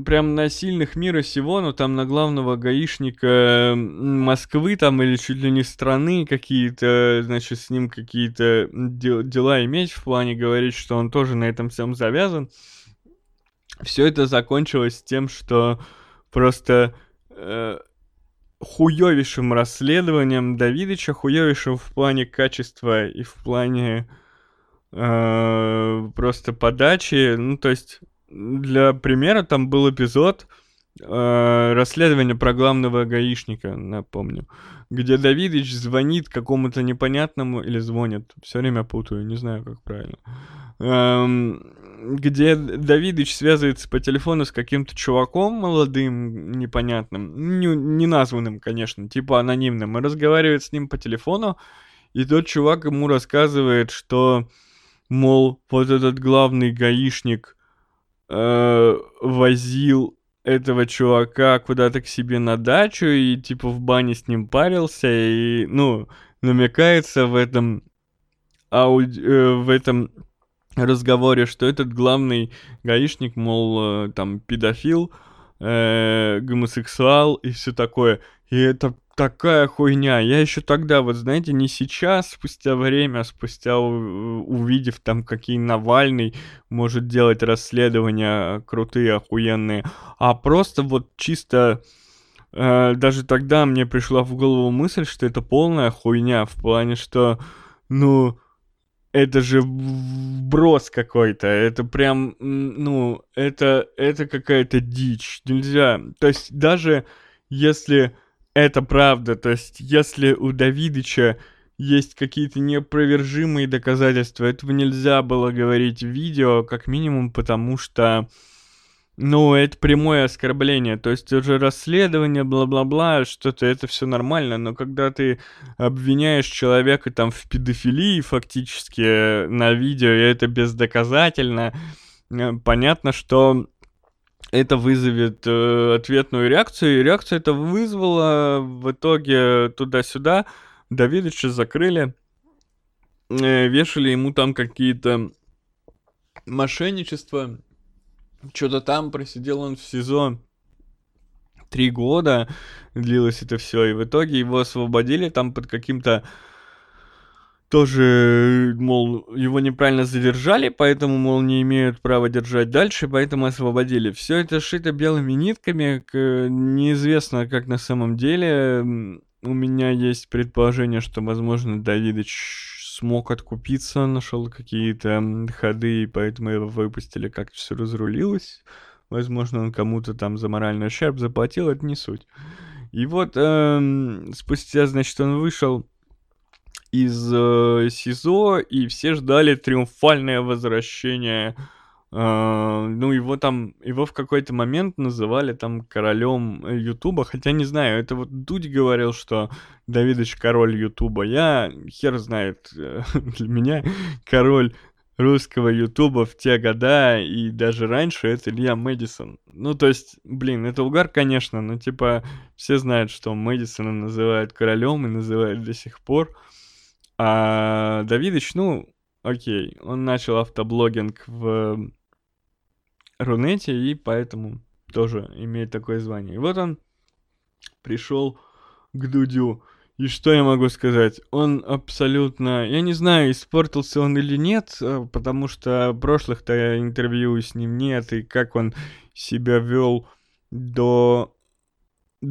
прям на сильных мира сего, но там на главного гаишника Москвы там или чуть ли не страны какие-то, значит, с ним какие-то дел- дела иметь в плане говорить, что он тоже на этом всем завязан. Все это закончилось тем, что просто э, хуёвейшим расследованием Давидыча, хуёвейшим в плане качества и в плане э, просто подачи. Ну, то есть, для примера, там был эпизод э, расследования про главного гаишника, напомню, где Давидыч звонит какому-то непонятному, или звонит, все время путаю, не знаю, как правильно, эм, где Давидыч связывается по телефону с каким-то чуваком молодым, непонятным, не, не названным, конечно, типа анонимным, и разговаривает с ним по телефону, и тот чувак ему рассказывает, что мол, вот этот главный гаишник э, возил этого чувака куда-то к себе на дачу и типа в бане с ним парился и ну намекается в этом ауди... э, в этом разговоре, что этот главный гаишник, мол, э, там педофил, э, гомосексуал и все такое. И это такая хуйня. Я еще тогда, вот знаете, не сейчас, спустя время, спустя увидев там, какие Навальный может делать расследования крутые, охуенные, а просто вот чисто... Э, даже тогда мне пришла в голову мысль, что это полная хуйня, в плане, что, ну, это же брос какой-то, это прям, ну, это, это какая-то дичь, нельзя, то есть даже если это правда. То есть, если у Давидыча есть какие-то неопровержимые доказательства, этого нельзя было говорить в видео, как минимум, потому что, ну, это прямое оскорбление. То есть, уже расследование, бла-бла-бла, что-то, это все нормально, но когда ты обвиняешь человека там в педофилии фактически на видео, и это бездоказательно, э, понятно, что это вызовет э, ответную реакцию, и реакция это вызвала в итоге туда-сюда. Давидыча закрыли, э, вешали ему там какие-то мошенничества, что-то там просидел он в СИЗО три года, длилось это все, и в итоге его освободили там под каким-то тоже, мол, его неправильно задержали, поэтому, мол, не имеют права держать дальше, поэтому освободили. Все это шито белыми нитками, к... неизвестно, как на самом деле. У меня есть предположение, что, возможно, Давидыч смог откупиться, нашел какие-то ходы, и поэтому его выпустили, как все разрулилось. Возможно, он кому-то там за моральный ущерб заплатил, это не суть. И вот эм, спустя, значит, он вышел из э, СИЗО, и все ждали триумфальное возвращение. Э, ну, его там, его в какой-то момент называли там королем Ютуба, хотя не знаю, это вот Дудь говорил, что Давидыч король Ютуба. Я, хер знает, для меня король русского ютуба в те года и даже раньше это Илья Мэдисон. Ну, то есть, блин, это угар, конечно, но типа все знают, что Мэдисона называют королем и называют до сих пор. А Давидыч, ну, окей, он начал автоблогинг в Рунете, и поэтому тоже имеет такое звание. И вот он пришел к Дудю. И что я могу сказать? Он абсолютно... Я не знаю, испортился он или нет, э, потому что прошлых-то интервью с ним нет, и как он себя вел до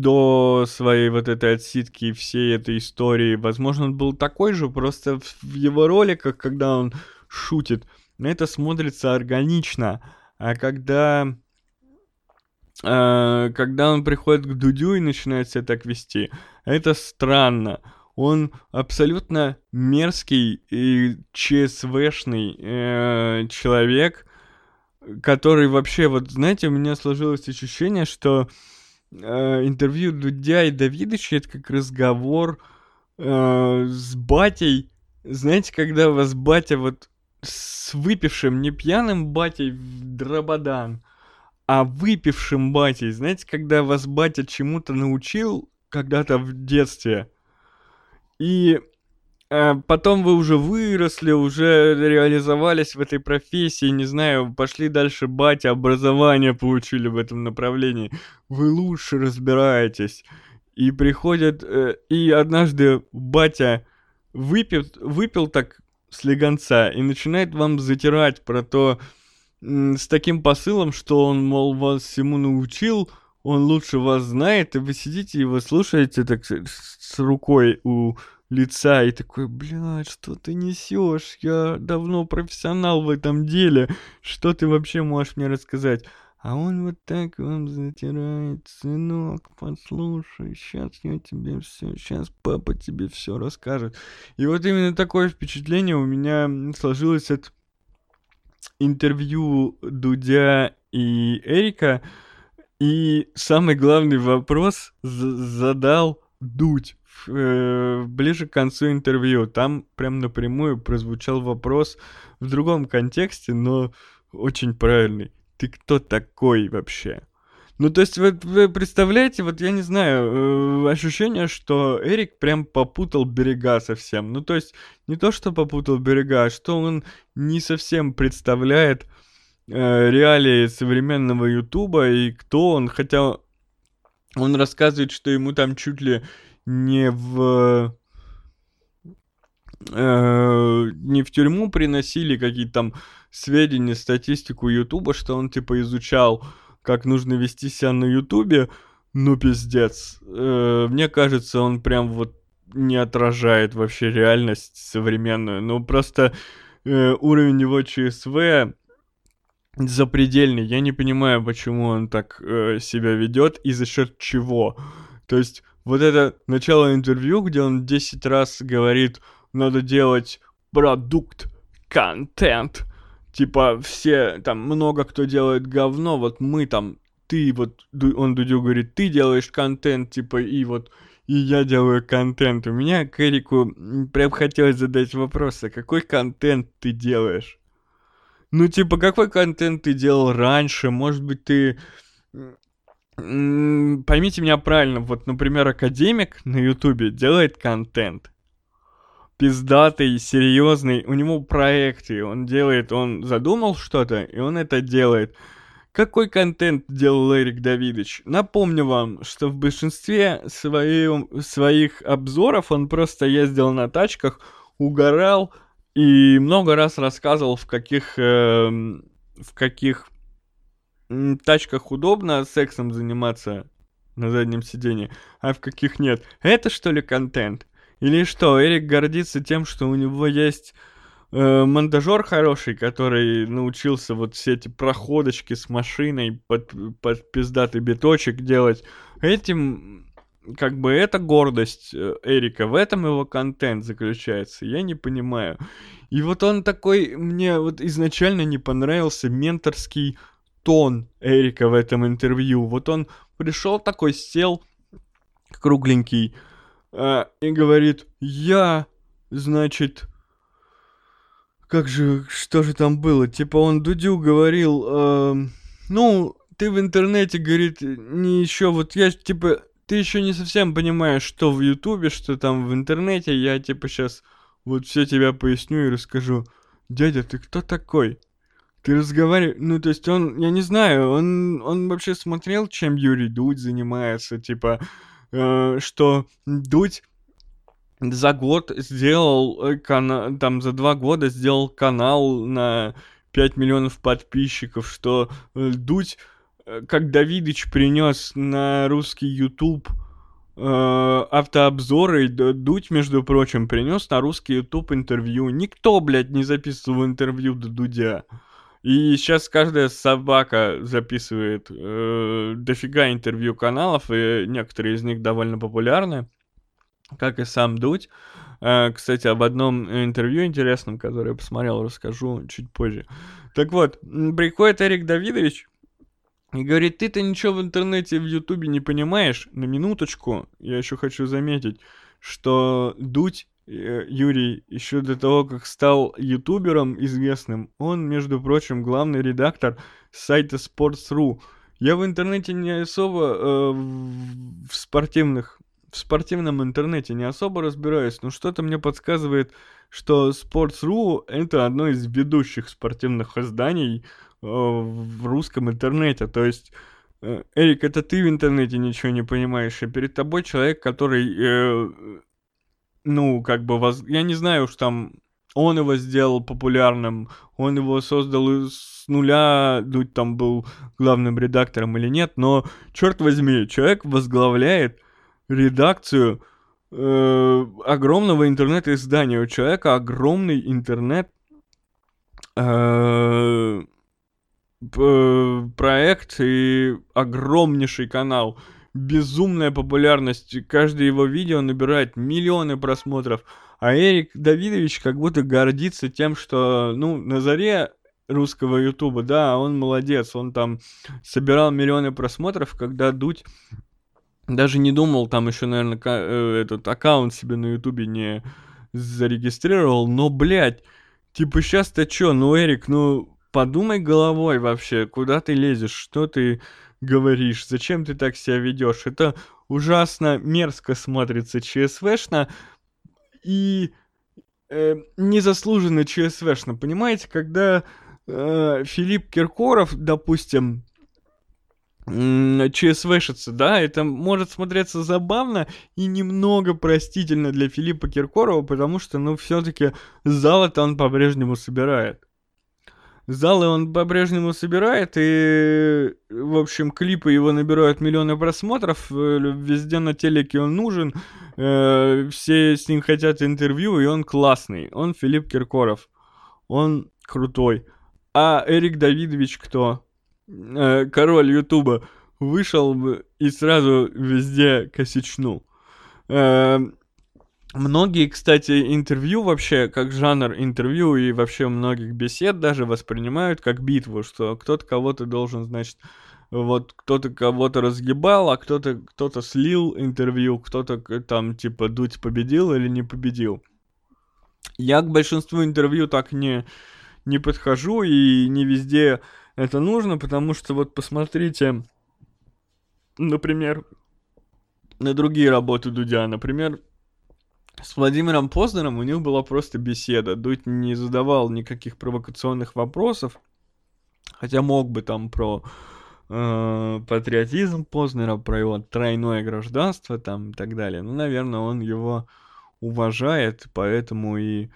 до своей вот этой отсидки и всей этой истории. Возможно, он был такой же, просто в его роликах, когда он шутит, это смотрится органично. А когда э, когда он приходит к Дудю и начинает себя так вести, это странно. Он абсолютно мерзкий и ЧСВшный э, человек, который вообще, вот знаете, у меня сложилось ощущение, что э, интервью Дудя и Давидыча это как разговор э, с батей. Знаете, когда у вас батя вот с выпившим, не пьяным батей в дрободан, а выпившим батей. Знаете, когда вас батя чему-то научил когда-то в детстве, и э, потом вы уже выросли, уже реализовались в этой профессии, не знаю, пошли дальше батя, образование получили в этом направлении, вы лучше разбираетесь. И приходят, э, и однажды батя выпил, выпил так слегонца и начинает вам затирать про то, с таким посылом, что он, мол, вас всему научил, он лучше вас знает, и вы сидите и вы слушаете так с рукой у лица и такой, блядь, что ты несешь? Я давно профессионал в этом деле. Что ты вообще можешь мне рассказать? А он вот так вам затирает, сынок, послушай, сейчас я тебе все, сейчас папа тебе все расскажет. И вот именно такое впечатление у меня сложилось от интервью Дудя и Эрика. И самый главный вопрос задал Дудь ближе к концу интервью. Там прям напрямую прозвучал вопрос в другом контексте, но очень правильный ты кто такой вообще? Ну, то есть, вот вы представляете, вот я не знаю, э, ощущение, что Эрик прям попутал берега совсем. Ну, то есть, не то, что попутал берега, а что он не совсем представляет э, реалии современного Ютуба и кто он, хотя он рассказывает, что ему там чуть ли не в э, не в тюрьму приносили какие-то там сведения, статистику Ютуба, что он типа изучал, как нужно вести себя на Ютубе, ну пиздец. Э, мне кажется, он прям вот не отражает вообще реальность современную. Ну просто э, уровень его ЧСВ запредельный. Я не понимаю, почему он так э, себя ведет и за счет чего. То есть вот это начало интервью, где он 10 раз говорит, надо делать продукт, контент. Типа все, там много кто делает говно, вот мы там, ты вот, он Дудю говорит, ты делаешь контент, типа, и вот, и я делаю контент. У меня к Эрику прям хотелось задать вопрос, а какой контент ты делаешь? Ну, типа, какой контент ты делал раньше? Может быть, ты... Поймите меня правильно, вот, например, академик на Ютубе делает контент пиздатый, серьезный, у него проекты, он делает, он задумал что-то, и он это делает. Какой контент делал Эрик Давидович? Напомню вам, что в большинстве своим, своих обзоров он просто ездил на тачках, угорал и много раз рассказывал, в каких, э, в каких тачках удобно сексом заниматься на заднем сидении, а в каких нет. Это что ли контент? Или что, Эрик гордится тем, что у него есть э, монтажер хороший, который научился вот все эти проходочки с машиной под, под пиздатый биточек делать. Этим, как бы, это гордость э, Эрика, в этом его контент заключается, я не понимаю. И вот он такой, мне вот изначально не понравился менторский тон Эрика в этом интервью. Вот он пришел такой, сел кругленький, а, и говорит, я, значит, как же, что же там было? Типа он Дудю говорил, э, ну, ты в интернете, говорит, не еще, вот я, типа, ты еще не совсем понимаешь, что в Ютубе, что там в интернете, я, типа, сейчас вот все тебя поясню и расскажу. Дядя, ты кто такой? Ты разговариваешь, ну, то есть он, я не знаю, он, он вообще смотрел, чем Юрий Дудь занимается, типа, э, что Дудь за год сделал э, кана- там за два года сделал канал на 5 миллионов подписчиков, что э, Дудь, э, как Давидыч принес на русский YouTube автообзоры, Дудь, между прочим, принес на русский YouTube интервью. Никто, блядь, не записывал интервью до Дудя. И сейчас каждая собака записывает э, дофига интервью каналов, и некоторые из них довольно популярны, как и сам Дудь. Э, кстати, об одном интервью интересном, которое я посмотрел, расскажу чуть позже. Так вот, приходит Эрик Давидович и говорит, ты-то ничего в интернете, в Ютубе не понимаешь. На минуточку, я еще хочу заметить, что Дудь Юрий еще до того, как стал ютубером известным, он, между прочим, главный редактор сайта Sports.ru. Я в интернете не особо э, в спортивных в спортивном интернете не особо разбираюсь, но что-то мне подсказывает, что Sports.ru это одно из ведущих спортивных изданий э, в русском интернете. То есть, э, Эрик, это ты в интернете ничего не понимаешь, и перед тобой человек, который, э, ну, как бы, воз... я не знаю уж там, он его сделал популярным, он его создал с нуля, Дудь там был главным редактором или нет, но, черт возьми, человек возглавляет редакцию э, огромного интернет-издания. У человека огромный интернет э, п- проект и огромнейший канал. Безумная популярность. Каждое его видео набирает миллионы просмотров. А Эрик Давидович как будто гордится тем, что, ну, на заре русского ютуба, да, он молодец, он там собирал миллионы просмотров, когда Дудь даже не думал, там еще, наверное, этот аккаунт себе на Ютубе не зарегистрировал, но, блядь, типа сейчас-то чё, ну, Эрик, ну, подумай головой вообще, куда ты лезешь, что ты говоришь, зачем ты так себя ведешь, это ужасно мерзко смотрится ЧСВшно и э, незаслуженно ЧСВшно, понимаете, когда э, Филипп Киркоров, допустим, м, ЧСВшится, да, это может смотреться забавно и немного простительно для Филиппа Киркорова, потому что, ну, все-таки залы-то он по-прежнему собирает. Залы он по-прежнему собирает, и, в общем, клипы его набирают миллионы просмотров, э, везде на телеке он нужен, э, все с ним хотят интервью, и он классный. Он Филипп Киркоров. Он крутой. А Эрик Давидович кто? э, король Ютуба вышел и сразу везде косячнул. Э, Многие, кстати, интервью вообще, как жанр интервью и вообще многих бесед даже воспринимают как битву, что кто-то кого-то должен, значит, вот кто-то кого-то разгибал, а кто-то кто-то слил интервью, кто-то там типа Дудь победил или не победил. Я к большинству интервью так не, не подхожу и не везде это нужно, потому что вот посмотрите, например, на другие работы Дудя, например, с Владимиром Познером у них была просто беседа. Дудь не задавал никаких провокационных вопросов, хотя мог бы там про э, патриотизм Познера, про его тройное гражданство там и так далее. Ну, наверное, он его уважает, поэтому и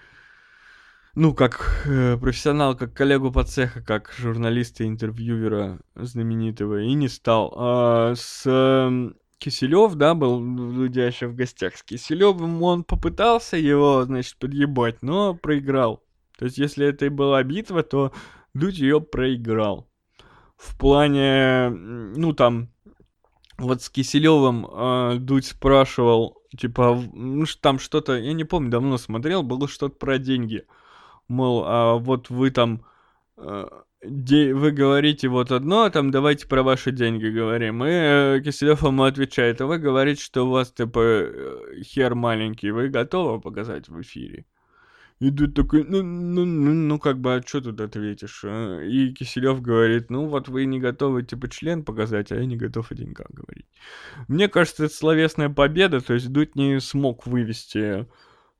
ну, как э, профессионал, как коллегу по цеху, как журналиста интервьюера знаменитого, и не стал. А с Киселев, да, был Дудя в гостях. С Киселевым он попытался его, значит, подъебать, но проиграл. То есть, если это и была битва, то Дудь ее проиграл. В плане, ну, там, вот с Киселевым э, Дудь спрашивал, типа, ну, там что-то, я не помню, давно смотрел, было что-то про деньги. Мол, а вот вы там, э, вы говорите вот одно, а там давайте про ваши деньги говорим. И э, Киселев ему отвечает, а вы говорите, что у вас типа э, хер маленький, вы готовы показать в эфире? И Дудь такой, ну, ну, ну, ну, как бы, а что тут ответишь? а?» И Киселев говорит, ну, вот вы не готовы, типа, член показать, а я не готов о деньгах говорить. Мне кажется, это словесная победа, то есть Дудь не смог вывести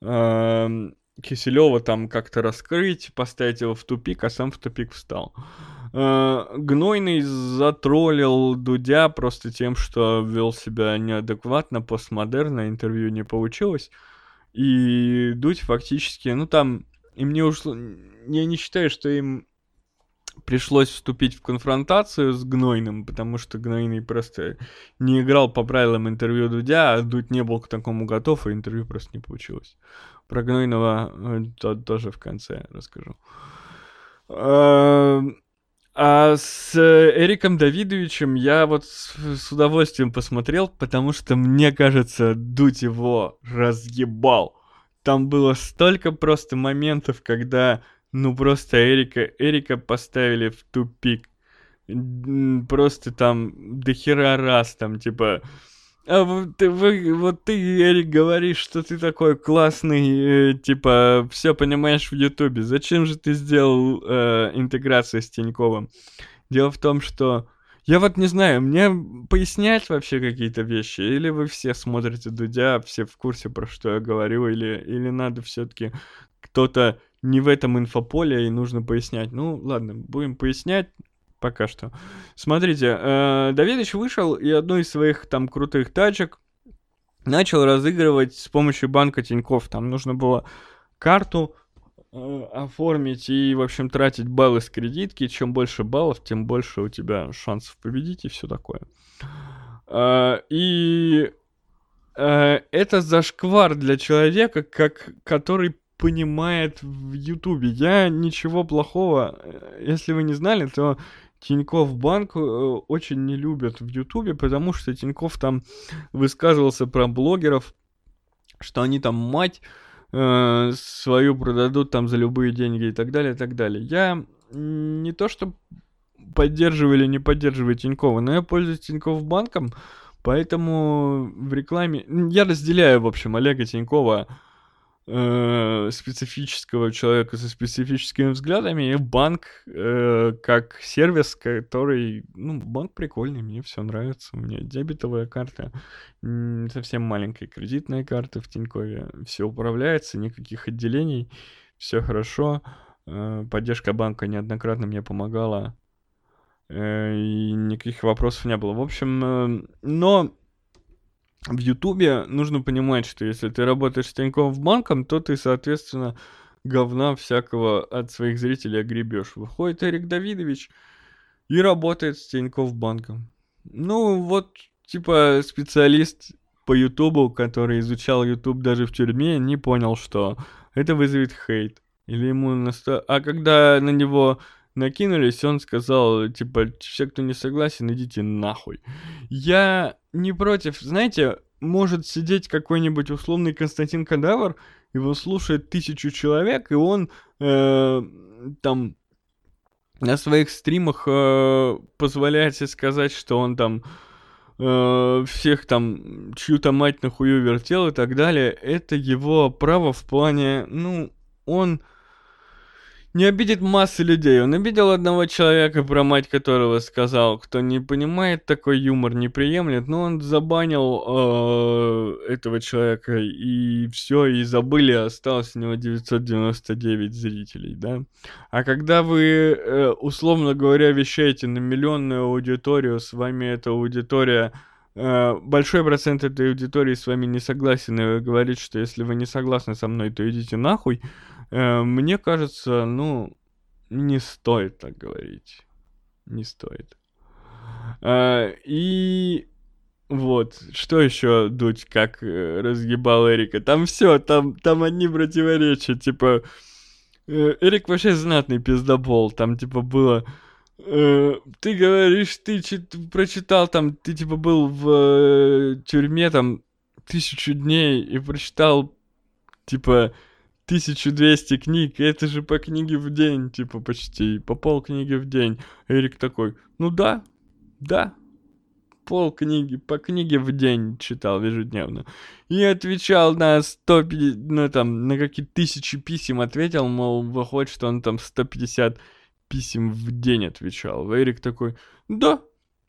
эм, Киселева там как-то раскрыть, поставить его в тупик, а сам в тупик встал. Э, Гнойный затроллил Дудя просто тем, что вел себя неадекватно, постмодерно, интервью не получилось. И Дудь фактически, ну там, им не ушло... Я не считаю, что им пришлось вступить в конфронтацию с Гнойным, потому что Гнойный просто не играл по правилам интервью Дудя, а Дудь не был к такому готов, и интервью просто не получилось. Про Гнойного э, то, тоже в конце расскажу. Э, А с Эриком Давидовичем я вот с удовольствием посмотрел, потому что мне кажется, Дудь его разъебал. Там было столько просто моментов, когда ну просто Эрика, Эрика поставили в тупик. Просто там до хера раз там типа... А вот ты, вы, вот ты, Эрик, говоришь, что ты такой классный, э, типа, все понимаешь в Ютубе. Зачем же ты сделал э, интеграцию с Тиньковым? Дело в том, что я вот не знаю, мне пояснять вообще какие-то вещи, или вы все смотрите Дудя, все в курсе, про что я говорю, или, или надо все-таки кто-то не в этом инфополе и нужно пояснять. Ну, ладно, будем пояснять пока что. Смотрите, э, Давидыч вышел и одну из своих там крутых тачек начал разыгрывать с помощью банка Тиньков. Там нужно было карту э, оформить и, в общем, тратить баллы с кредитки. Чем больше баллов, тем больше у тебя шансов победить и все такое. Э, и э, это зашквар для человека, как, который понимает в Ютубе. Я ничего плохого, э, если вы не знали, то Тиньков банк э, очень не любят в Ютубе, потому что Тиньков там высказывался про блогеров, что они там мать э, свою продадут там за любые деньги и так далее, и так далее. Я не то что поддерживаю или не поддерживаю Тинькова, но я пользуюсь Тинькофф банком, поэтому в рекламе... Я разделяю, в общем, Олега Тинькова э, специфического человека со специфическими взглядами и банк э, как сервис, который, ну, банк прикольный, мне все нравится, у меня дебетовая карта, совсем маленькая кредитная карта в Тинькове, все управляется, никаких отделений, все хорошо, Э, поддержка банка неоднократно мне помогала, э, и никаких вопросов не было. В общем, э, но в Ютубе нужно понимать, что если ты работаешь с Тинькофф банком, то ты, соответственно, говна всякого от своих зрителей огребешь. Выходит Эрик Давидович и работает с Тинькофф банком. Ну, вот, типа, специалист по Ютубу, который изучал Ютуб даже в тюрьме, не понял, что это вызовет хейт. Или ему наста... А когда на него накинулись, он сказал, типа, все, кто не согласен, идите нахуй. Я не против, знаете, может сидеть какой-нибудь условный Константин Кадавр, его слушает тысячу человек, и он э, там на своих стримах э, позволяет себе сказать, что он там э, всех там чью-то мать на хую вертел и так далее. Это его право в плане, ну, он не обидит массы людей. Он обидел одного человека, про мать которого сказал, кто не понимает такой юмор, не приемлет, но он забанил э, этого человека, и все, и забыли, осталось у него 999 зрителей, да. А когда вы, э, условно говоря, вещаете на миллионную аудиторию, с вами эта аудитория э, большой процент этой аудитории с вами не согласен, и вы говорите, что если вы не согласны со мной, то идите нахуй, мне кажется, ну, не стоит так говорить. Не стоит. Э, и вот, что еще Дудь как э, разъебал Эрика? Там все, там, там одни противоречия, типа... э, Эрик вообще знатный пиздобол, там типа было... э, ты говоришь, ты чит- прочитал там, ты типа был в э, тюрьме там тысячу дней и прочитал типа 1200 книг, это же по книге в день, типа почти, по пол книги в день. Эрик такой, ну да, да, пол книги, по книге в день читал ежедневно. И отвечал на 150, ну там, на какие тысячи писем ответил, мол, выходит, что он там 150 писем в день отвечал. Эрик такой, да,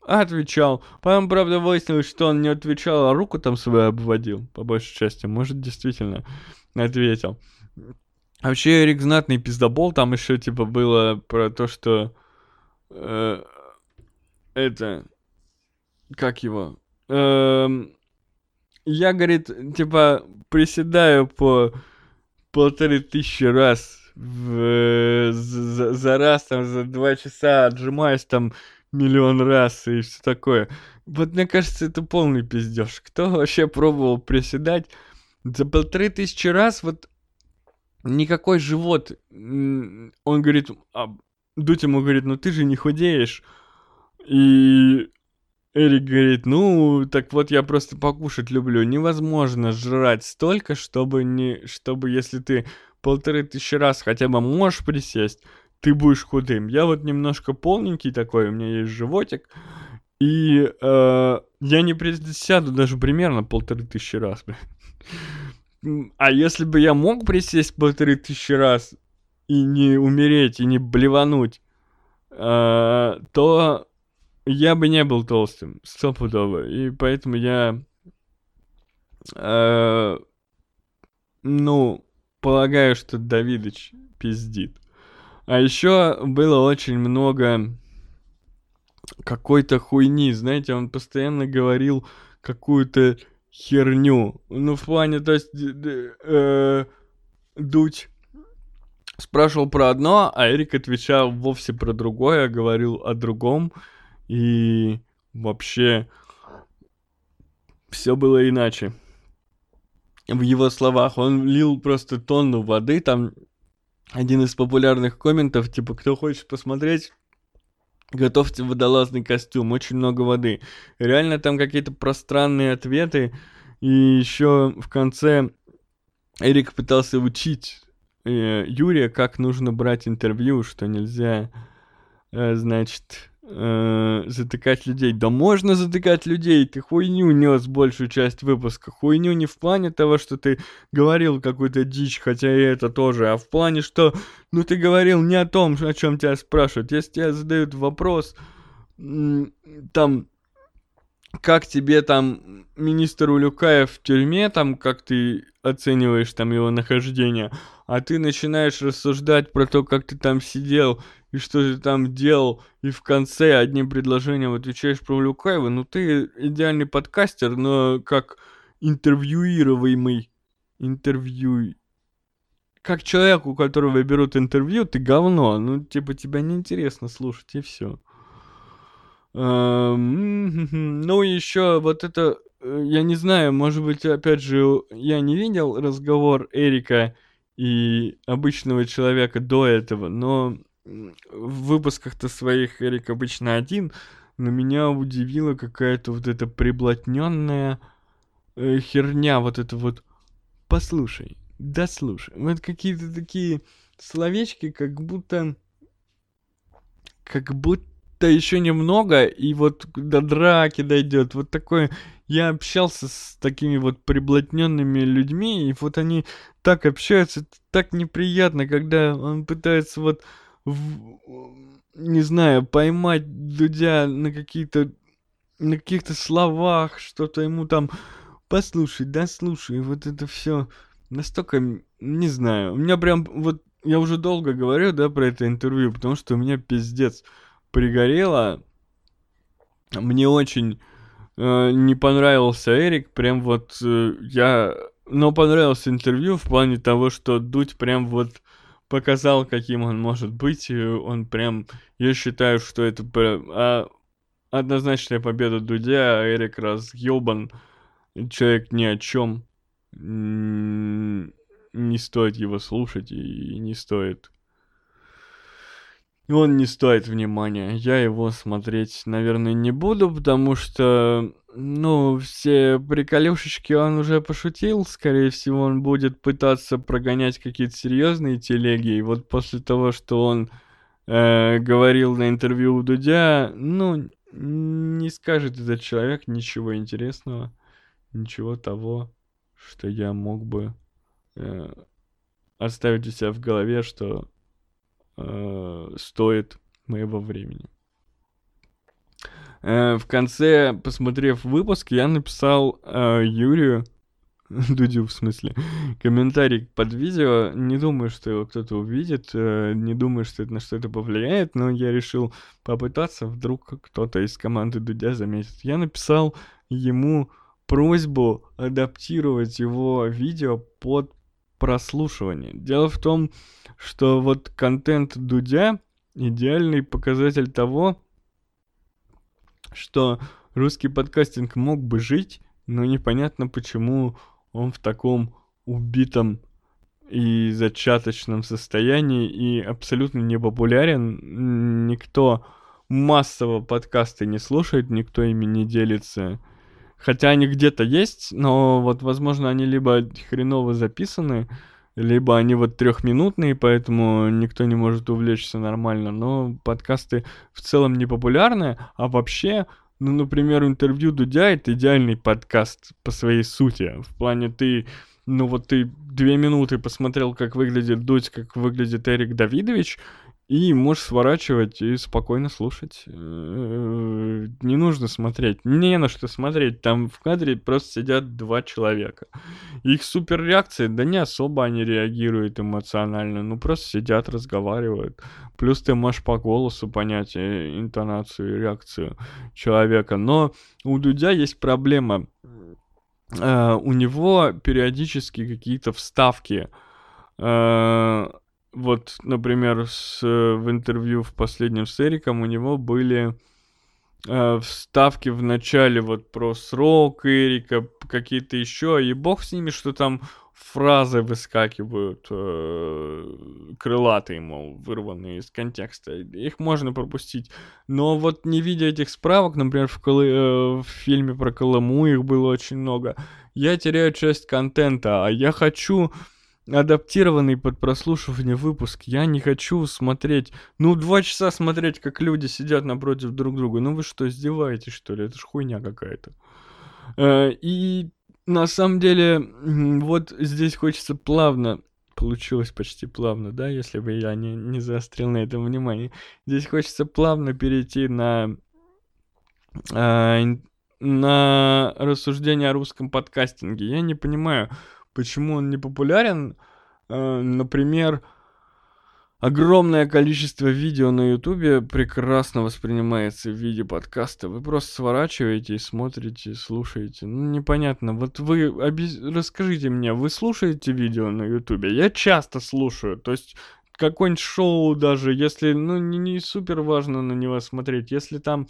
отвечал. Потом, правда, выяснилось, что он не отвечал, а руку там свою обводил, по большей части. Может, действительно ответил. Вообще, Эрик знатный пиздобол, там еще, типа, было про то, что э, это, как его, Эм, я, говорит, типа, приседаю по полторы тысячи раз в, за, за раз, там, за два часа отжимаюсь там миллион раз и все такое. Вот мне кажется, это полный пиздеж. Кто вообще пробовал приседать за полторы тысячи раз? Вот никакой живот. Он говорит, а, Дудь ему говорит, ну ты же не худеешь. И Эрик говорит, ну, так вот я просто покушать люблю. Невозможно жрать столько, чтобы не, чтобы если ты полторы тысячи раз хотя бы можешь присесть, ты будешь худым. Я вот немножко полненький такой, у меня есть животик, и э, я не присяду даже примерно полторы тысячи раз, блин. А если бы я мог присесть полторы тысячи раз и не умереть, и не блевануть, э, то я бы не был толстым, стопудово. И поэтому я, э, ну, полагаю, что Давидыч пиздит. А еще было очень много какой-то хуйни, знаете, он постоянно говорил какую-то херню. Ну, в плане, то есть, э, Дудь спрашивал про одно, а Эрик отвечал вовсе про другое, говорил о другом. И вообще все было иначе. В его словах он лил просто тонну воды, там один из популярных комментов, типа, кто хочет посмотреть, готовьте водолазный костюм, очень много воды. Реально там какие-то пространные ответы, и еще в конце Эрик пытался учить э, Юрия, как нужно брать интервью, что нельзя, э, значит, э, затыкать людей. Да можно затыкать людей, ты хуйню нес большую часть выпуска. Хуйню не в плане того, что ты говорил какую-то дичь, хотя и это тоже, а в плане, что, ну ты говорил не о том, о чем тебя спрашивают. Если тебе задают вопрос, там, как тебе там министр Улюкаев в тюрьме, там, как ты оцениваешь там его нахождение, а ты начинаешь рассуждать про то, как ты там сидел и что ты там делал, и в конце одним предложением отвечаешь про Улюкаева, ну ты идеальный подкастер, но как интервьюируемый, интервью... Как человек, у которого берут интервью, ты говно, ну типа тебя неинтересно слушать, и все. Эм, Ну, еще вот это, э, я не знаю, может быть, опять же, я не видел разговор Эрика и обычного человека до этого, но в выпусках-то своих Эрик обычно один, но меня удивила какая-то вот эта приблотненная э, херня, вот это вот «послушай», «да слушай». Вот какие-то такие словечки, как будто... Как будто еще немного, и вот до драки дойдет. Вот такое. Я общался с такими вот приблотненными людьми, и вот они так общаются, так неприятно, когда он пытается вот, в- не знаю, поймать Дудя на какие-то, на каких-то словах, что-то ему там, послушай, да слушай, вот это все настолько, не знаю, у меня прям вот, я уже долго говорю, да, про это интервью, потому что у меня пиздец пригорело. Мне очень э, не понравился Эрик, прям вот э, я... Но понравилось интервью в плане того, что Дудь прям вот показал, каким он может быть, он прям... Я считаю, что это а, однозначная победа Дудя, а Эрик разъебан, человек ни о чем. Не стоит его слушать и не стоит он не стоит внимания. Я его смотреть, наверное, не буду, потому что, ну, все приколюшечки он уже пошутил. Скорее всего, он будет пытаться прогонять какие-то серьезные телеги. И вот после того, что он э, говорил на интервью у Дудя, ну, не скажет этот человек ничего интересного, ничего того, что я мог бы э, оставить у себя в голове, что э, стоит моего времени. Э, в конце, посмотрев выпуск, я написал э, Юрию, Дудю в смысле, комментарий под видео. Не думаю, что его кто-то увидит, э, не думаю, что это на что-то повлияет, но я решил попытаться, вдруг кто-то из команды Дудя заметит. Я написал ему просьбу адаптировать его видео под прослушивание. Дело в том, что вот контент Дудя идеальный показатель того, что русский подкастинг мог бы жить, но непонятно почему он в таком убитом и зачаточном состоянии и абсолютно не популярен. Никто массово подкасты не слушает, никто ими не делится. Хотя они где-то есть, но вот, возможно, они либо хреново записаны, либо они вот трехминутные, поэтому никто не может увлечься нормально. Но подкасты в целом не популярны, а вообще ну, например, интервью Дудя — это идеальный подкаст по своей сути. В плане ты, ну вот ты две минуты посмотрел, как выглядит Дудь, как выглядит Эрик Давидович, и можешь сворачивать и спокойно слушать. Э, не нужно смотреть. Не на что смотреть. Там в кадре просто сидят два человека. Их супер реакции, да не особо они реагируют эмоционально. Ну просто сидят, разговаривают. Плюс ты можешь по голосу понять э, интонацию и реакцию человека. Но у Дудя есть проблема. Uh, у него периодически какие-то вставки вот, например, с, в интервью в последнем с Эриком у него были э, вставки в начале вот про срок Эрика, какие-то еще, и бог с ними, что там фразы выскакивают э, крылатые, мол, вырванные из контекста. Их можно пропустить. Но вот не видя этих справок, например, в, Колы, э, в фильме про Колыму их было очень много, я теряю часть контента, а я хочу адаптированный под прослушивание выпуск. Я не хочу смотреть, ну, два часа смотреть, как люди сидят напротив друг друга. Ну вы что, издеваетесь, что ли? Это ж хуйня какая-то. Э, и на самом деле, вот здесь хочется плавно получилось почти плавно, да, если бы я не, не заострил на этом внимание. Здесь хочется плавно перейти на, э, на рассуждение о русском подкастинге. Я не понимаю, почему он не популярен. Э, например, огромное количество видео на ютубе прекрасно воспринимается в виде подкаста. Вы просто сворачиваете и смотрите, слушаете. Ну, непонятно. Вот вы обез... расскажите мне, вы слушаете видео на ютубе? Я часто слушаю. То есть какое-нибудь шоу даже, если, ну, не, не супер важно на него смотреть, если там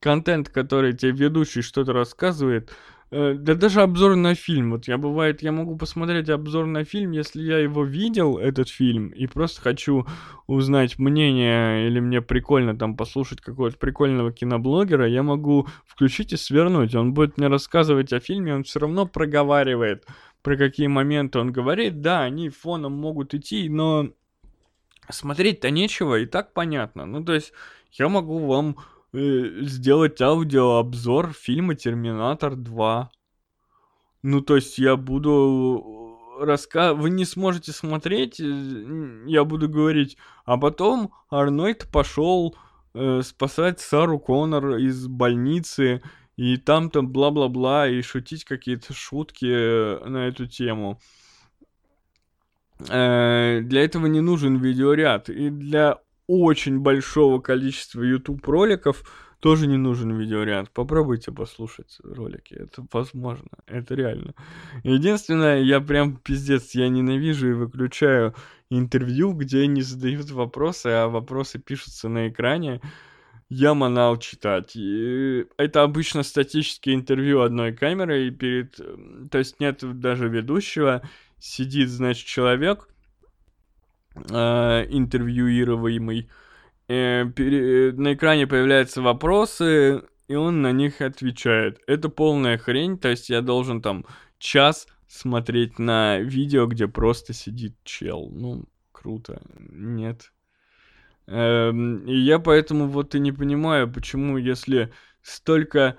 контент, который тебе ведущий что-то рассказывает, да даже обзор на фильм. Вот я бывает, я могу посмотреть обзор на фильм, если я его видел, этот фильм, и просто хочу узнать мнение, или мне прикольно там послушать какого-то прикольного киноблогера, я могу включить и свернуть. Он будет мне рассказывать о фильме, он все равно проговаривает, про какие моменты он говорит. Да, они фоном могут идти, но смотреть-то нечего, и так понятно. Ну, то есть, я могу вам Э, сделать аудиообзор фильма Терминатор 2. Ну, то есть я буду рассказывать, вы не сможете смотреть, э, я буду говорить, а потом Арнольд пошел э, спасать Сару Коннор из больницы, и там-то бла-бла-бла, и шутить какие-то шутки э, на эту тему. Э, для этого не нужен видеоряд. И для очень большого количества YouTube роликов тоже не нужен видеоряд. Попробуйте послушать ролики. Это возможно. Это реально. Единственное, я прям пиздец, я ненавижу и выключаю интервью, где не задают вопросы, а вопросы пишутся на экране. Я манал читать. И это обычно статические интервью одной камерой перед... То есть нет даже ведущего. Сидит, значит, человек, э, интервьюируемый, э, пере, на экране появляются вопросы, и он на них отвечает. Это полная хрень, то есть я должен там час смотреть на видео, где просто сидит чел. Ну, круто. Нет. Эм, и я поэтому вот и не понимаю, почему, если столько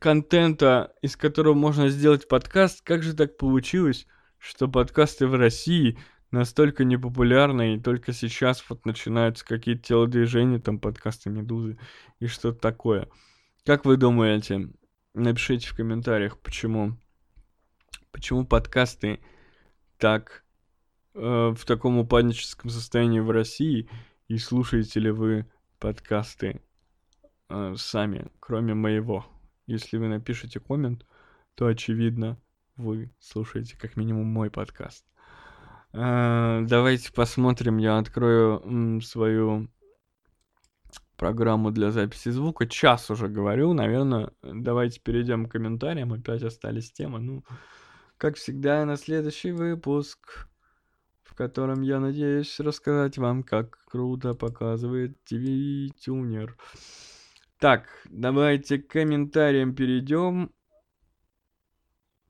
контента, из которого можно сделать подкаст, как же так получилось, что подкасты в России настолько непопулярна, и только сейчас вот начинаются какие-то телодвижения, там подкасты Медузы и что-то такое. Как вы думаете? Напишите в комментариях, почему почему подкасты так э, в таком упадническом состоянии в России, и слушаете ли вы подкасты э, сами, кроме моего. Если вы напишете коммент, то очевидно, вы слушаете как минимум мой подкаст. Э, давайте посмотрим, я открою свою программу для записи звука. Час уже говорю, наверное. Давайте перейдем к комментариям. Опять остались темы. Ну, как всегда, на следующий выпуск, в котором я надеюсь рассказать вам, как круто показывает TV-тюнер. Так, давайте к комментариям перейдем.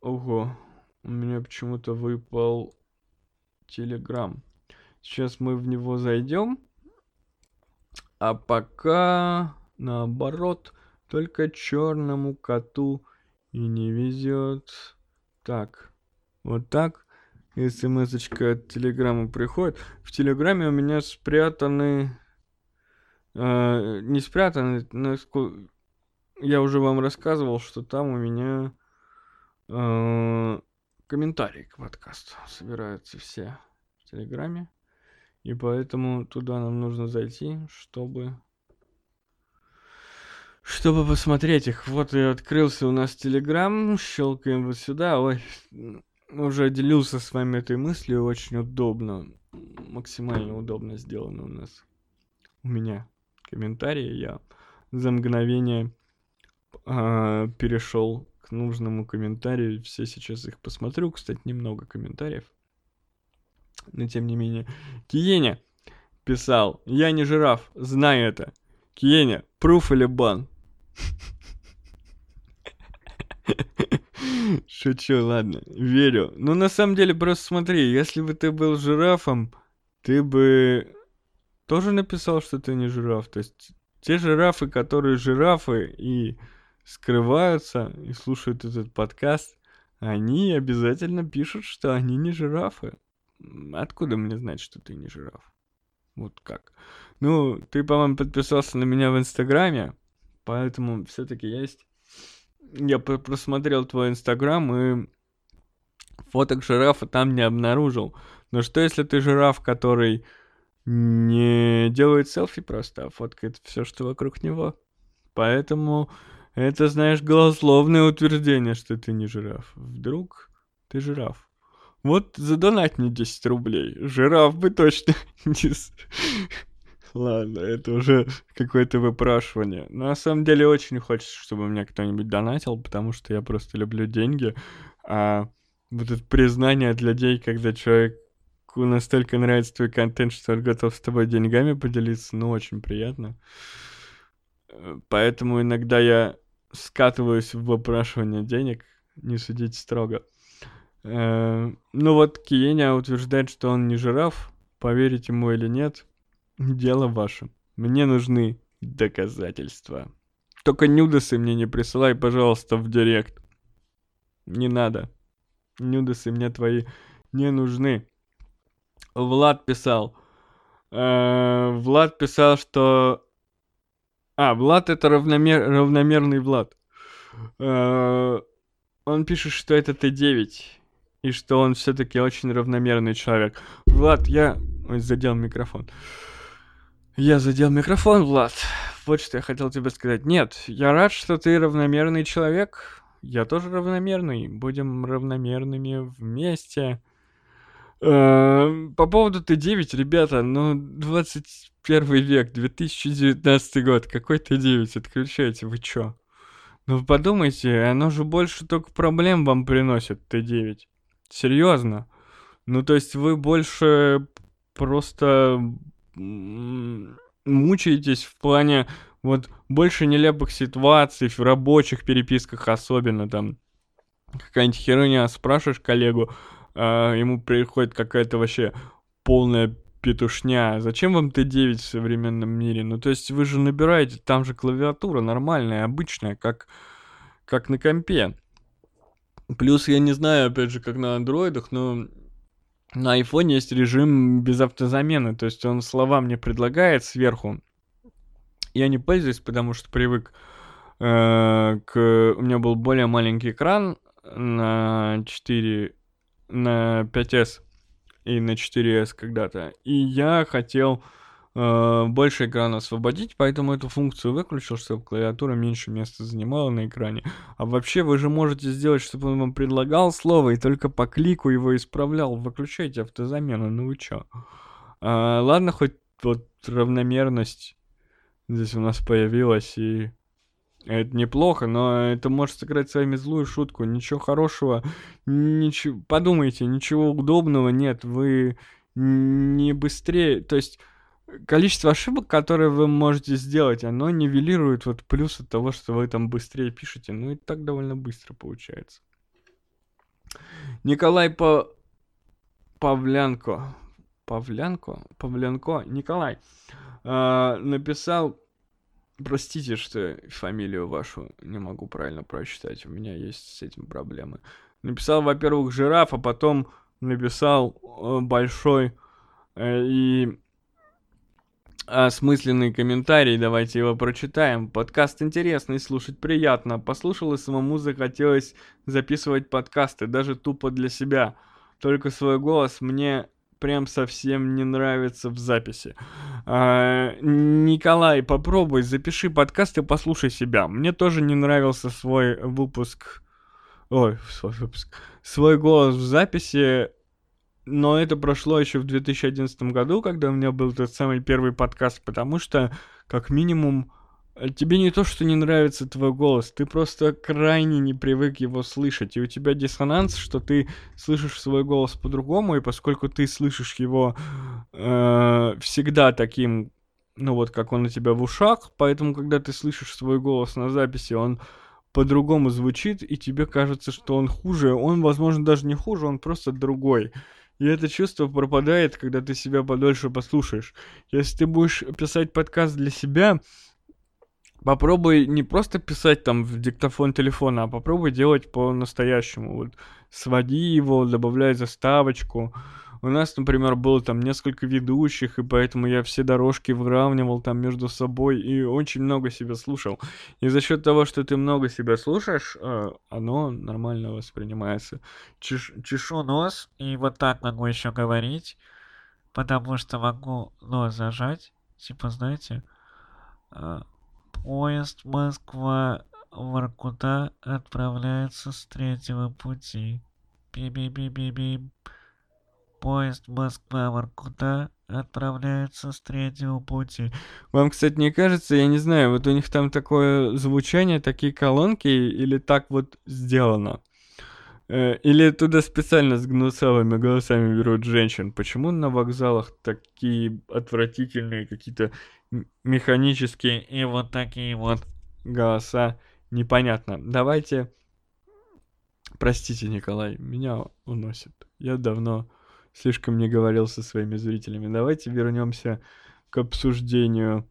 Ого, у меня почему-то выпал Телеграм. Сейчас мы в него зайдем. А пока, наоборот, только черному коту и не везет. Так, вот так. СМС-очка от Телеграма приходит. В Телеграме у меня спрятаны... Э, не спрятаны, ско- я уже вам рассказывал, что там у меня э, комментарии к подкасту собираются все в Телеграме. И поэтому туда нам нужно зайти, чтобы... Чтобы посмотреть их. Вот и открылся у нас Телеграм. Щелкаем вот сюда. Ой, уже делился с вами этой мыслью. Очень удобно. Максимально удобно сделано у нас. У меня комментарии. Я за мгновение а, перешел нужному комментарию. Все сейчас их посмотрю. Кстати, немного комментариев. Но тем не менее. Киеня писал. Я не жираф, знаю это. Киеня, пруф или бан? Шучу, ладно, верю. Ну, на самом деле, просто смотри, если бы ты был жирафом, ты бы тоже написал, что ты не жираф. То есть те жирафы, которые жирафы и скрываются и слушают этот подкаст, они обязательно пишут, что они не жирафы. Откуда мне знать, что ты не жираф? Вот как? Ну, ты, по-моему, подписался на меня в Инстаграме, поэтому все-таки есть. Я просмотрел твой Инстаграм и фоток жирафа там не обнаружил. Но что если ты жираф, который не делает селфи просто, а фоткает все, что вокруг него? Поэтому это, знаешь, голословное утверждение, что ты не жираф. Вдруг ты жираф. Вот задонать мне 10 рублей. Жираф бы точно не... Ладно, это уже какое-то выпрашивание. На самом деле очень хочется, чтобы мне кто-нибудь донатил, потому что я просто люблю деньги. А вот это признание от людей, когда человеку настолько нравится твой контент, что он готов с тобой деньгами поделиться, ну, очень приятно. Э, Поэтому иногда я скатываюсь в выпрашивание денег, не судите строго. Э, Ну вот Киеня утверждает, что он не жираф. Поверить ему или нет, дело ваше. Мне нужны доказательства. Только нюдосы мне не присылай, пожалуйста, в директ. Не надо. Нюдосы мне твои не нужны. Влад писал. Э, Влад писал, что... А, Влад это равномер... равномерный Влад. Э, Он пишет, что это Т9. И что он все-таки очень равномерный человек. Влад, я... Ой, задел микрофон. Я задел микрофон, Влад. Вот что я хотел тебе сказать. Нет, я рад, что ты равномерный человек. Я тоже равномерный. Будем равномерными вместе. Э, По поводу Т9, ребята, ну, 21 век, 2019 год, какой Т9, отключайте, вы чё? Ну, подумайте, оно же больше только проблем вам приносит, Т9. Серьезно. Ну, то есть вы больше просто мучаетесь в плане вот больше нелепых ситуаций в рабочих переписках особенно там какая-нибудь херня спрашиваешь коллегу, а ему приходит какая-то вообще полная петушня. Зачем вам Т9 в современном мире? Ну, то есть вы же набираете, там же клавиатура нормальная, обычная, как, как на компе. Плюс я не знаю, опять же, как на андроидах, но на айфоне есть режим без автозамены, то есть он слова мне предлагает сверху. Я не пользуюсь, потому что привык э, к... У меня был более маленький экран, на 4, на 5s и на 4s когда-то. И я хотел э, больше экрана освободить, поэтому эту функцию выключил, чтобы клавиатура меньше места занимала на экране. А вообще вы же можете сделать, чтобы он вам предлагал слово и только по клику его исправлял. Выключайте автозамену, ну вы чё? А, ладно, хоть вот равномерность здесь у нас появилась, и это неплохо, но это может сыграть с вами злую шутку. Ничего хорошего, ничего, подумайте, ничего удобного нет. Вы не быстрее, то есть количество ошибок, которые вы можете сделать, оно нивелирует вот плюс от того, что вы там быстрее пишете. Ну и так довольно быстро получается. Николай по... Павлянко. Павлянко? Павленко? Николай. э, написал... Простите, что фамилию вашу не могу правильно прочитать. У меня есть с этим проблемы. Написал, во-первых, жираф, а потом написал э, большой э, и осмысленный комментарий, давайте его прочитаем. Подкаст интересный, слушать приятно. Послушал и самому захотелось записывать подкасты, даже тупо для себя. Только свой голос мне прям совсем не нравится в записи. А, Николай, попробуй, запиши подкаст и послушай себя. Мне тоже не нравился свой выпуск... Ой, свой выпуск. Свой голос в записи но это прошло еще в 2011 году, когда у меня был тот самый первый подкаст, потому что, как минимум, тебе не то, что не нравится твой голос, ты просто крайне не привык его слышать, и у тебя диссонанс, что ты слышишь свой голос по-другому, и поскольку ты слышишь его э, всегда таким, ну вот как он у тебя в ушах, поэтому когда ты слышишь свой голос на записи, он по-другому звучит, и тебе кажется, что он хуже, он, возможно, даже не хуже, он просто другой. И это чувство пропадает, когда ты себя подольше послушаешь. Если ты будешь писать подкаст для себя, попробуй не просто писать там в диктофон телефона, а попробуй делать по-настоящему. Вот своди его, добавляй заставочку. У нас, например, было там несколько ведущих, и поэтому я все дорожки выравнивал там между собой и очень много себя слушал. И за счет того, что ты много себя слушаешь, э, оно нормально воспринимается. Чеш, чешу нос, и вот так могу еще говорить, потому что могу нос зажать, типа, знаете, э, поезд Москва Воркута отправляется с третьего пути. Би-би-би-би-би. Поезд Москва-Воркута отправляется с третьего пути. Вам, кстати, не кажется, я не знаю, вот у них там такое звучание, такие колонки, или так вот сделано? Э, или туда специально с гнусавыми голосами берут женщин? Почему на вокзалах такие отвратительные какие-то механические и вот такие вот голоса? Непонятно. Давайте... Простите, Николай, меня уносит. Я давно слишком не говорил со своими зрителями. Давайте вернемся к обсуждению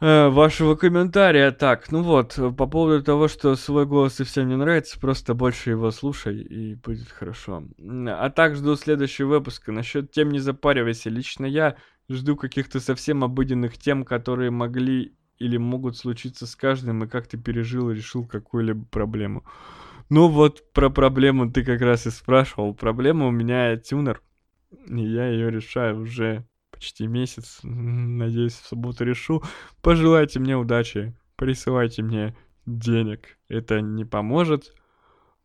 э, вашего комментария. Так, ну вот, по поводу того, что свой голос и всем не нравится, просто больше его слушай, и будет хорошо. А так жду следующего выпуска. Насчет тем не запаривайся. Лично я жду каких-то совсем обыденных тем, которые могли или могут случиться с каждым, и как ты пережил и решил какую-либо проблему. Ну вот про проблему ты как раз и спрашивал. Проблема у меня тюнер. И я ее решаю уже почти месяц. Надеюсь, в субботу решу. Пожелайте мне удачи. Присылайте мне денег. Это не поможет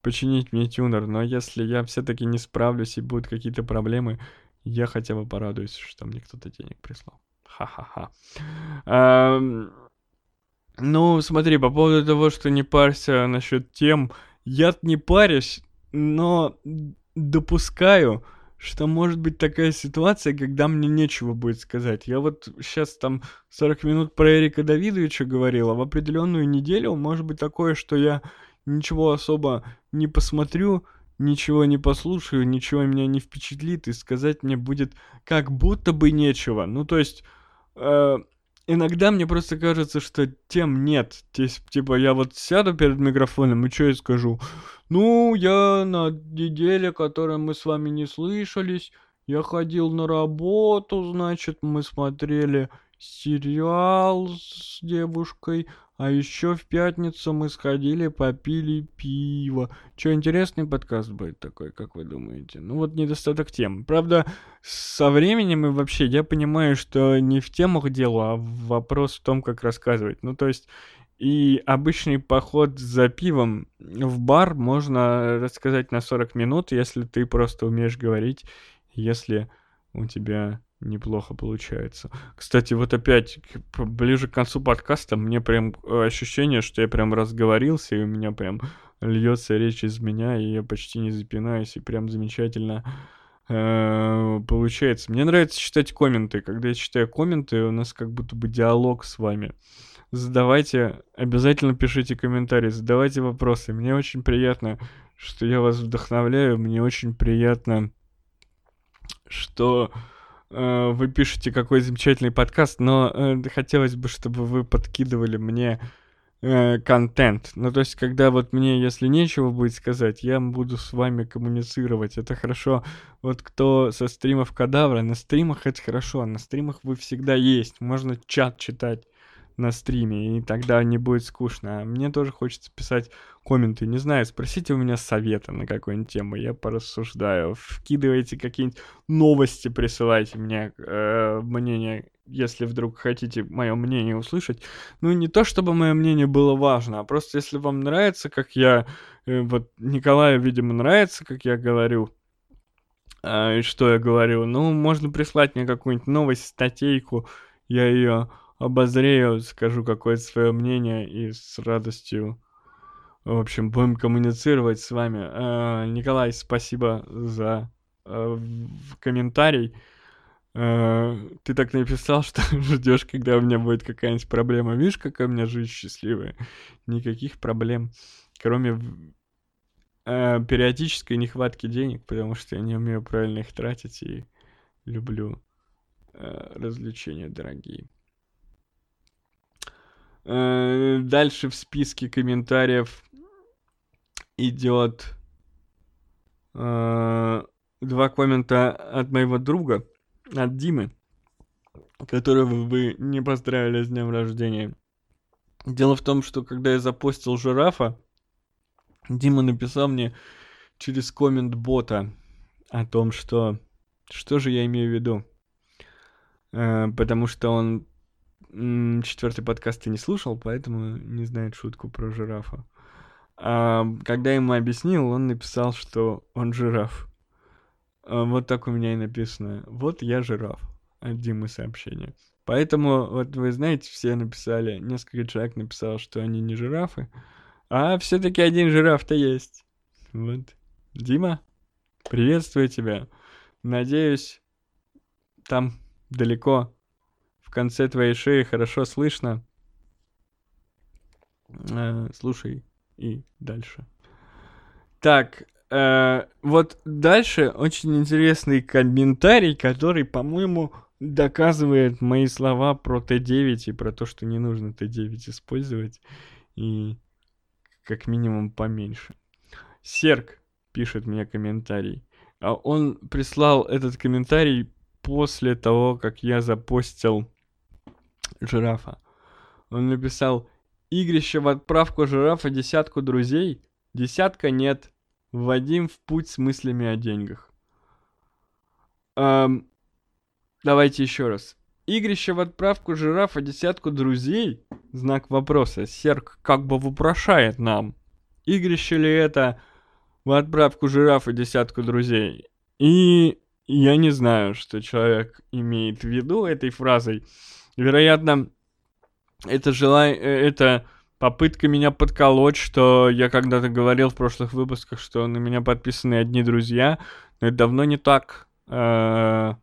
починить мне тюнер. Но если я все-таки не справлюсь и будут какие-то проблемы, я хотя бы порадуюсь, что мне кто-то денег прислал. Ха-ха-ха. Ну, смотри, по поводу того, что не парься насчет тем, я не парюсь, но допускаю, что может быть такая ситуация, когда мне нечего будет сказать. Я вот сейчас там 40 минут про Эрика Давидовича говорил, а в определенную неделю может быть такое, что я ничего особо не посмотрю, ничего не послушаю, ничего меня не впечатлит, и сказать мне будет как будто бы нечего. Ну, то есть... Э, иногда мне просто кажется, что тем нет. Типа, я вот сяду перед микрофоном и что я скажу? Ну, я на неделе, которой мы с вами не слышались, я ходил на работу, значит, мы смотрели сериал с девушкой, А еще в пятницу мы сходили, попили пиво. Че, интересный подкаст будет такой, как вы думаете? Ну вот недостаток тем. Правда, со временем и вообще я понимаю, что не в темах дело, а вопрос в том, как рассказывать. Ну то есть и обычный поход за пивом в бар можно рассказать на 40 минут, если ты просто умеешь говорить, если у тебя неплохо получается. Кстати, вот опять ближе к концу подкаста мне прям э, ощущение, что я прям разговорился, и у меня прям льется речь из меня, и я почти не запинаюсь, и прям замечательно э, получается. Мне нравится читать комменты. Когда я читаю комменты, у нас как будто бы диалог с вами. Задавайте, обязательно пишите комментарии, задавайте вопросы. Мне очень приятно, что я вас вдохновляю. Мне очень приятно, что вы пишете какой замечательный подкаст, но э, хотелось бы, чтобы вы подкидывали мне э, контент. Ну, то есть, когда вот мне, если нечего будет сказать, я буду с вами коммуницировать. Это хорошо. Вот кто со стримов Кадавра, на стримах это хорошо. На стримах вы всегда есть. Можно чат читать на стриме, и тогда не будет скучно. А мне тоже хочется писать комменты. Не знаю, спросите у меня совета на какую-нибудь тему, я порассуждаю. Вкидывайте какие-нибудь новости, присылайте мне э, мнение, если вдруг хотите мое мнение услышать. Ну, не то, чтобы мое мнение было важно, а просто если вам нравится, как я... Э, вот Николаю, видимо, нравится, как я говорю, э, что я говорю. Ну, можно прислать мне какую-нибудь новость, статейку, я ее обозрею, скажу какое-то свое мнение и с радостью, в общем, будем коммуницировать с вами. Э, Николай, спасибо за э, комментарий. Э, ты так написал, что ждешь, когда у меня будет какая-нибудь проблема. Видишь, какая у меня жизнь счастливая? Никаких проблем, кроме периодической нехватки денег, потому что я не умею правильно их тратить и люблю развлечения дорогие. Дальше в списке комментариев идет э, два коммента от моего друга, от Димы, которого вы не поздравили с днем рождения. Дело в том, что когда я запостил жирафа, Дима написал мне через коммент бота о том, что что же я имею в виду. Э, потому что он четвертый подкаст ты не слушал, поэтому не знает шутку про жирафа. А, когда ему объяснил, он написал, что он жираф. А, вот так у меня и написано. Вот я жираф. От Димы сообщение. Поэтому, вот вы знаете, все написали, несколько человек написал, что они не жирафы, а все-таки один жираф-то есть. Вот. Дима, приветствую тебя. Надеюсь, там далеко в конце твоей шеи хорошо слышно. Э, слушай и дальше. Так, э, вот дальше очень интересный комментарий, который, по-моему, доказывает мои слова про Т9 и про то, что не нужно Т9 использовать. И как минимум поменьше. Серк пишет мне комментарий. А он прислал этот комментарий после того, как я запостил жирафа. Он написал, игрище в отправку жирафа десятку друзей, десятка нет, Вадим в путь с мыслями о деньгах. Эм, давайте еще раз. Игрище в отправку жирафа десятку друзей? Знак вопроса. Серк как бы вопрошает нам. Игрище ли это в отправку жирафа десятку друзей? И я не знаю, что человек имеет в виду этой фразой. Вероятно, это желание, э, это попытка меня подколоть, что я когда-то говорил в прошлых выпусках, что на меня подписаны одни друзья, но это давно не так. Э,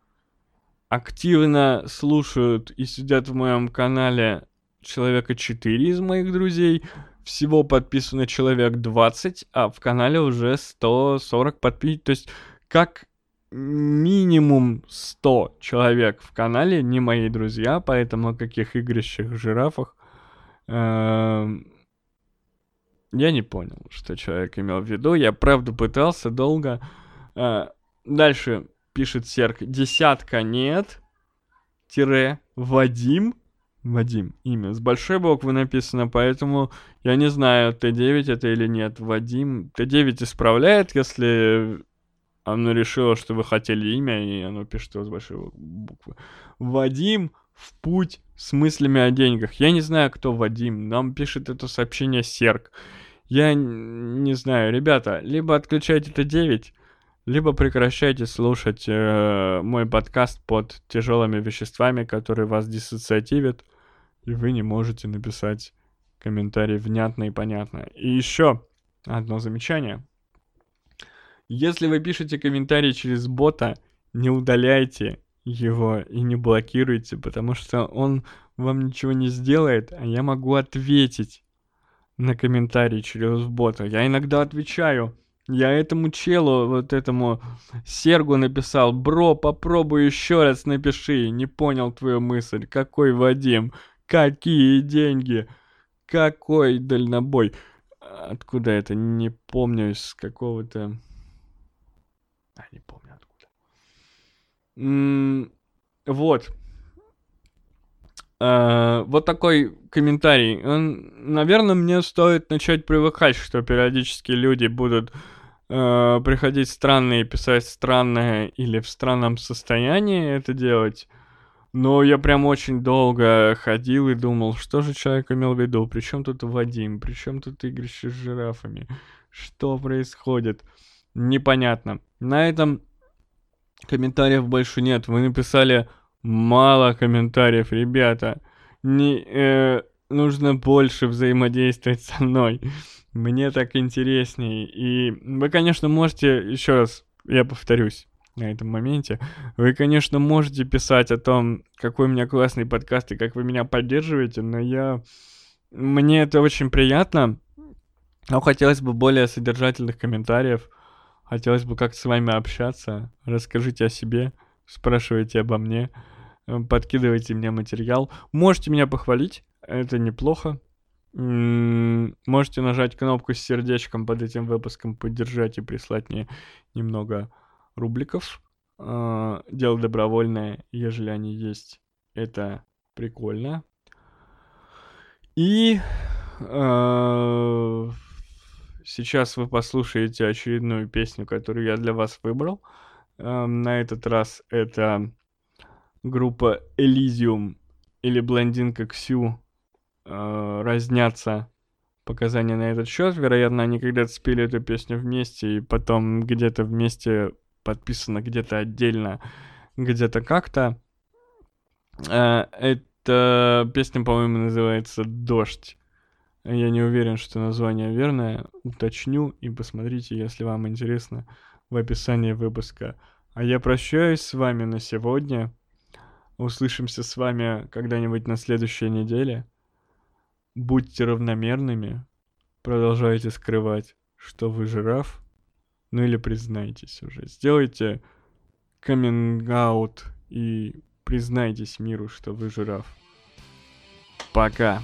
активно слушают и сидят в моем канале человека 4 из моих друзей. Всего подписано человек 20, а в канале уже 140 подписчиков. То есть, как минимум 100 человек в канале, не мои друзья, поэтому о каких игрищах, жирафах эм, я не понял, что человек имел в виду. Я правда пытался долго. Э, дальше пишет Серк. Десятка нет. Тире Вадим. Вадим, имя. С большой буквы написано, поэтому я не знаю, Т9 это или нет. Вадим. Т9 исправляет, если оно решило, что вы хотели имя, и оно пишет его с большой буквы. Вадим в путь с мыслями о деньгах. Я не знаю, кто Вадим. Нам пишет это сообщение Серк. Я не знаю, ребята, либо отключайте Т9, либо прекращайте слушать э, мой подкаст под тяжелыми веществами, которые вас диссоциативят, и вы не можете написать комментарий внятно и понятно. И еще одно замечание. Если вы пишете комментарий через бота, не удаляйте его и не блокируйте, потому что он вам ничего не сделает, а я могу ответить на комментарий через бота. Я иногда отвечаю. Я этому челу, вот этому Сергу написал, бро, попробуй еще раз напиши, не понял твою мысль, какой Вадим, какие деньги, какой дальнобой. Откуда это, не помню, из какого-то... А, не помню откуда. М вот. Uh, вот такой комментарий. Он, наверное, мне стоит начать привыкать, что периодически люди будут uh, приходить странные, писать странное или в странном состоянии это делать. Но я прям очень долго ходил и думал, что же человек имел в виду. Причем тут Вадим? Причем тут игрище с жирафами? Что происходит? Непонятно. На этом комментариев больше нет. Вы написали мало комментариев, ребята. Не, э, нужно больше взаимодействовать со мной. Мне так интересней. И вы, конечно, можете, еще раз, я повторюсь на этом моменте, вы, конечно, можете писать о том, какой у меня классный подкаст и как вы меня поддерживаете, но я... Мне это очень приятно, но хотелось бы более содержательных комментариев, хотелось бы как-то с вами общаться, расскажите о себе, спрашивайте обо мне. Э, подкидывайте мне материал. Можете меня похвалить, это неплохо. Можете нажать кнопку с сердечком под этим выпуском, поддержать и прислать мне немного рубликов. А, дело добровольное, ежели они есть. Это прикольно. И э, сейчас вы послушаете очередную песню, которую я для вас выбрал. Э, на этот раз это группа Elysium или блондинка Ксю э, разнятся показания на этот счет. Вероятно, они когда-то спели эту песню вместе, и потом где-то вместе подписано, где-то отдельно, где-то как-то. Э, эта песня, по-моему, называется «Дождь». Я не уверен, что название верное. Уточню и посмотрите, если вам интересно, в описании выпуска. А я прощаюсь с вами на сегодня. Услышимся с вами когда-нибудь на следующей неделе. Будьте равномерными. Продолжайте скрывать, что вы жираф. Ну или признайтесь уже. Сделайте каминг и признайтесь миру, что вы жираф. Пока.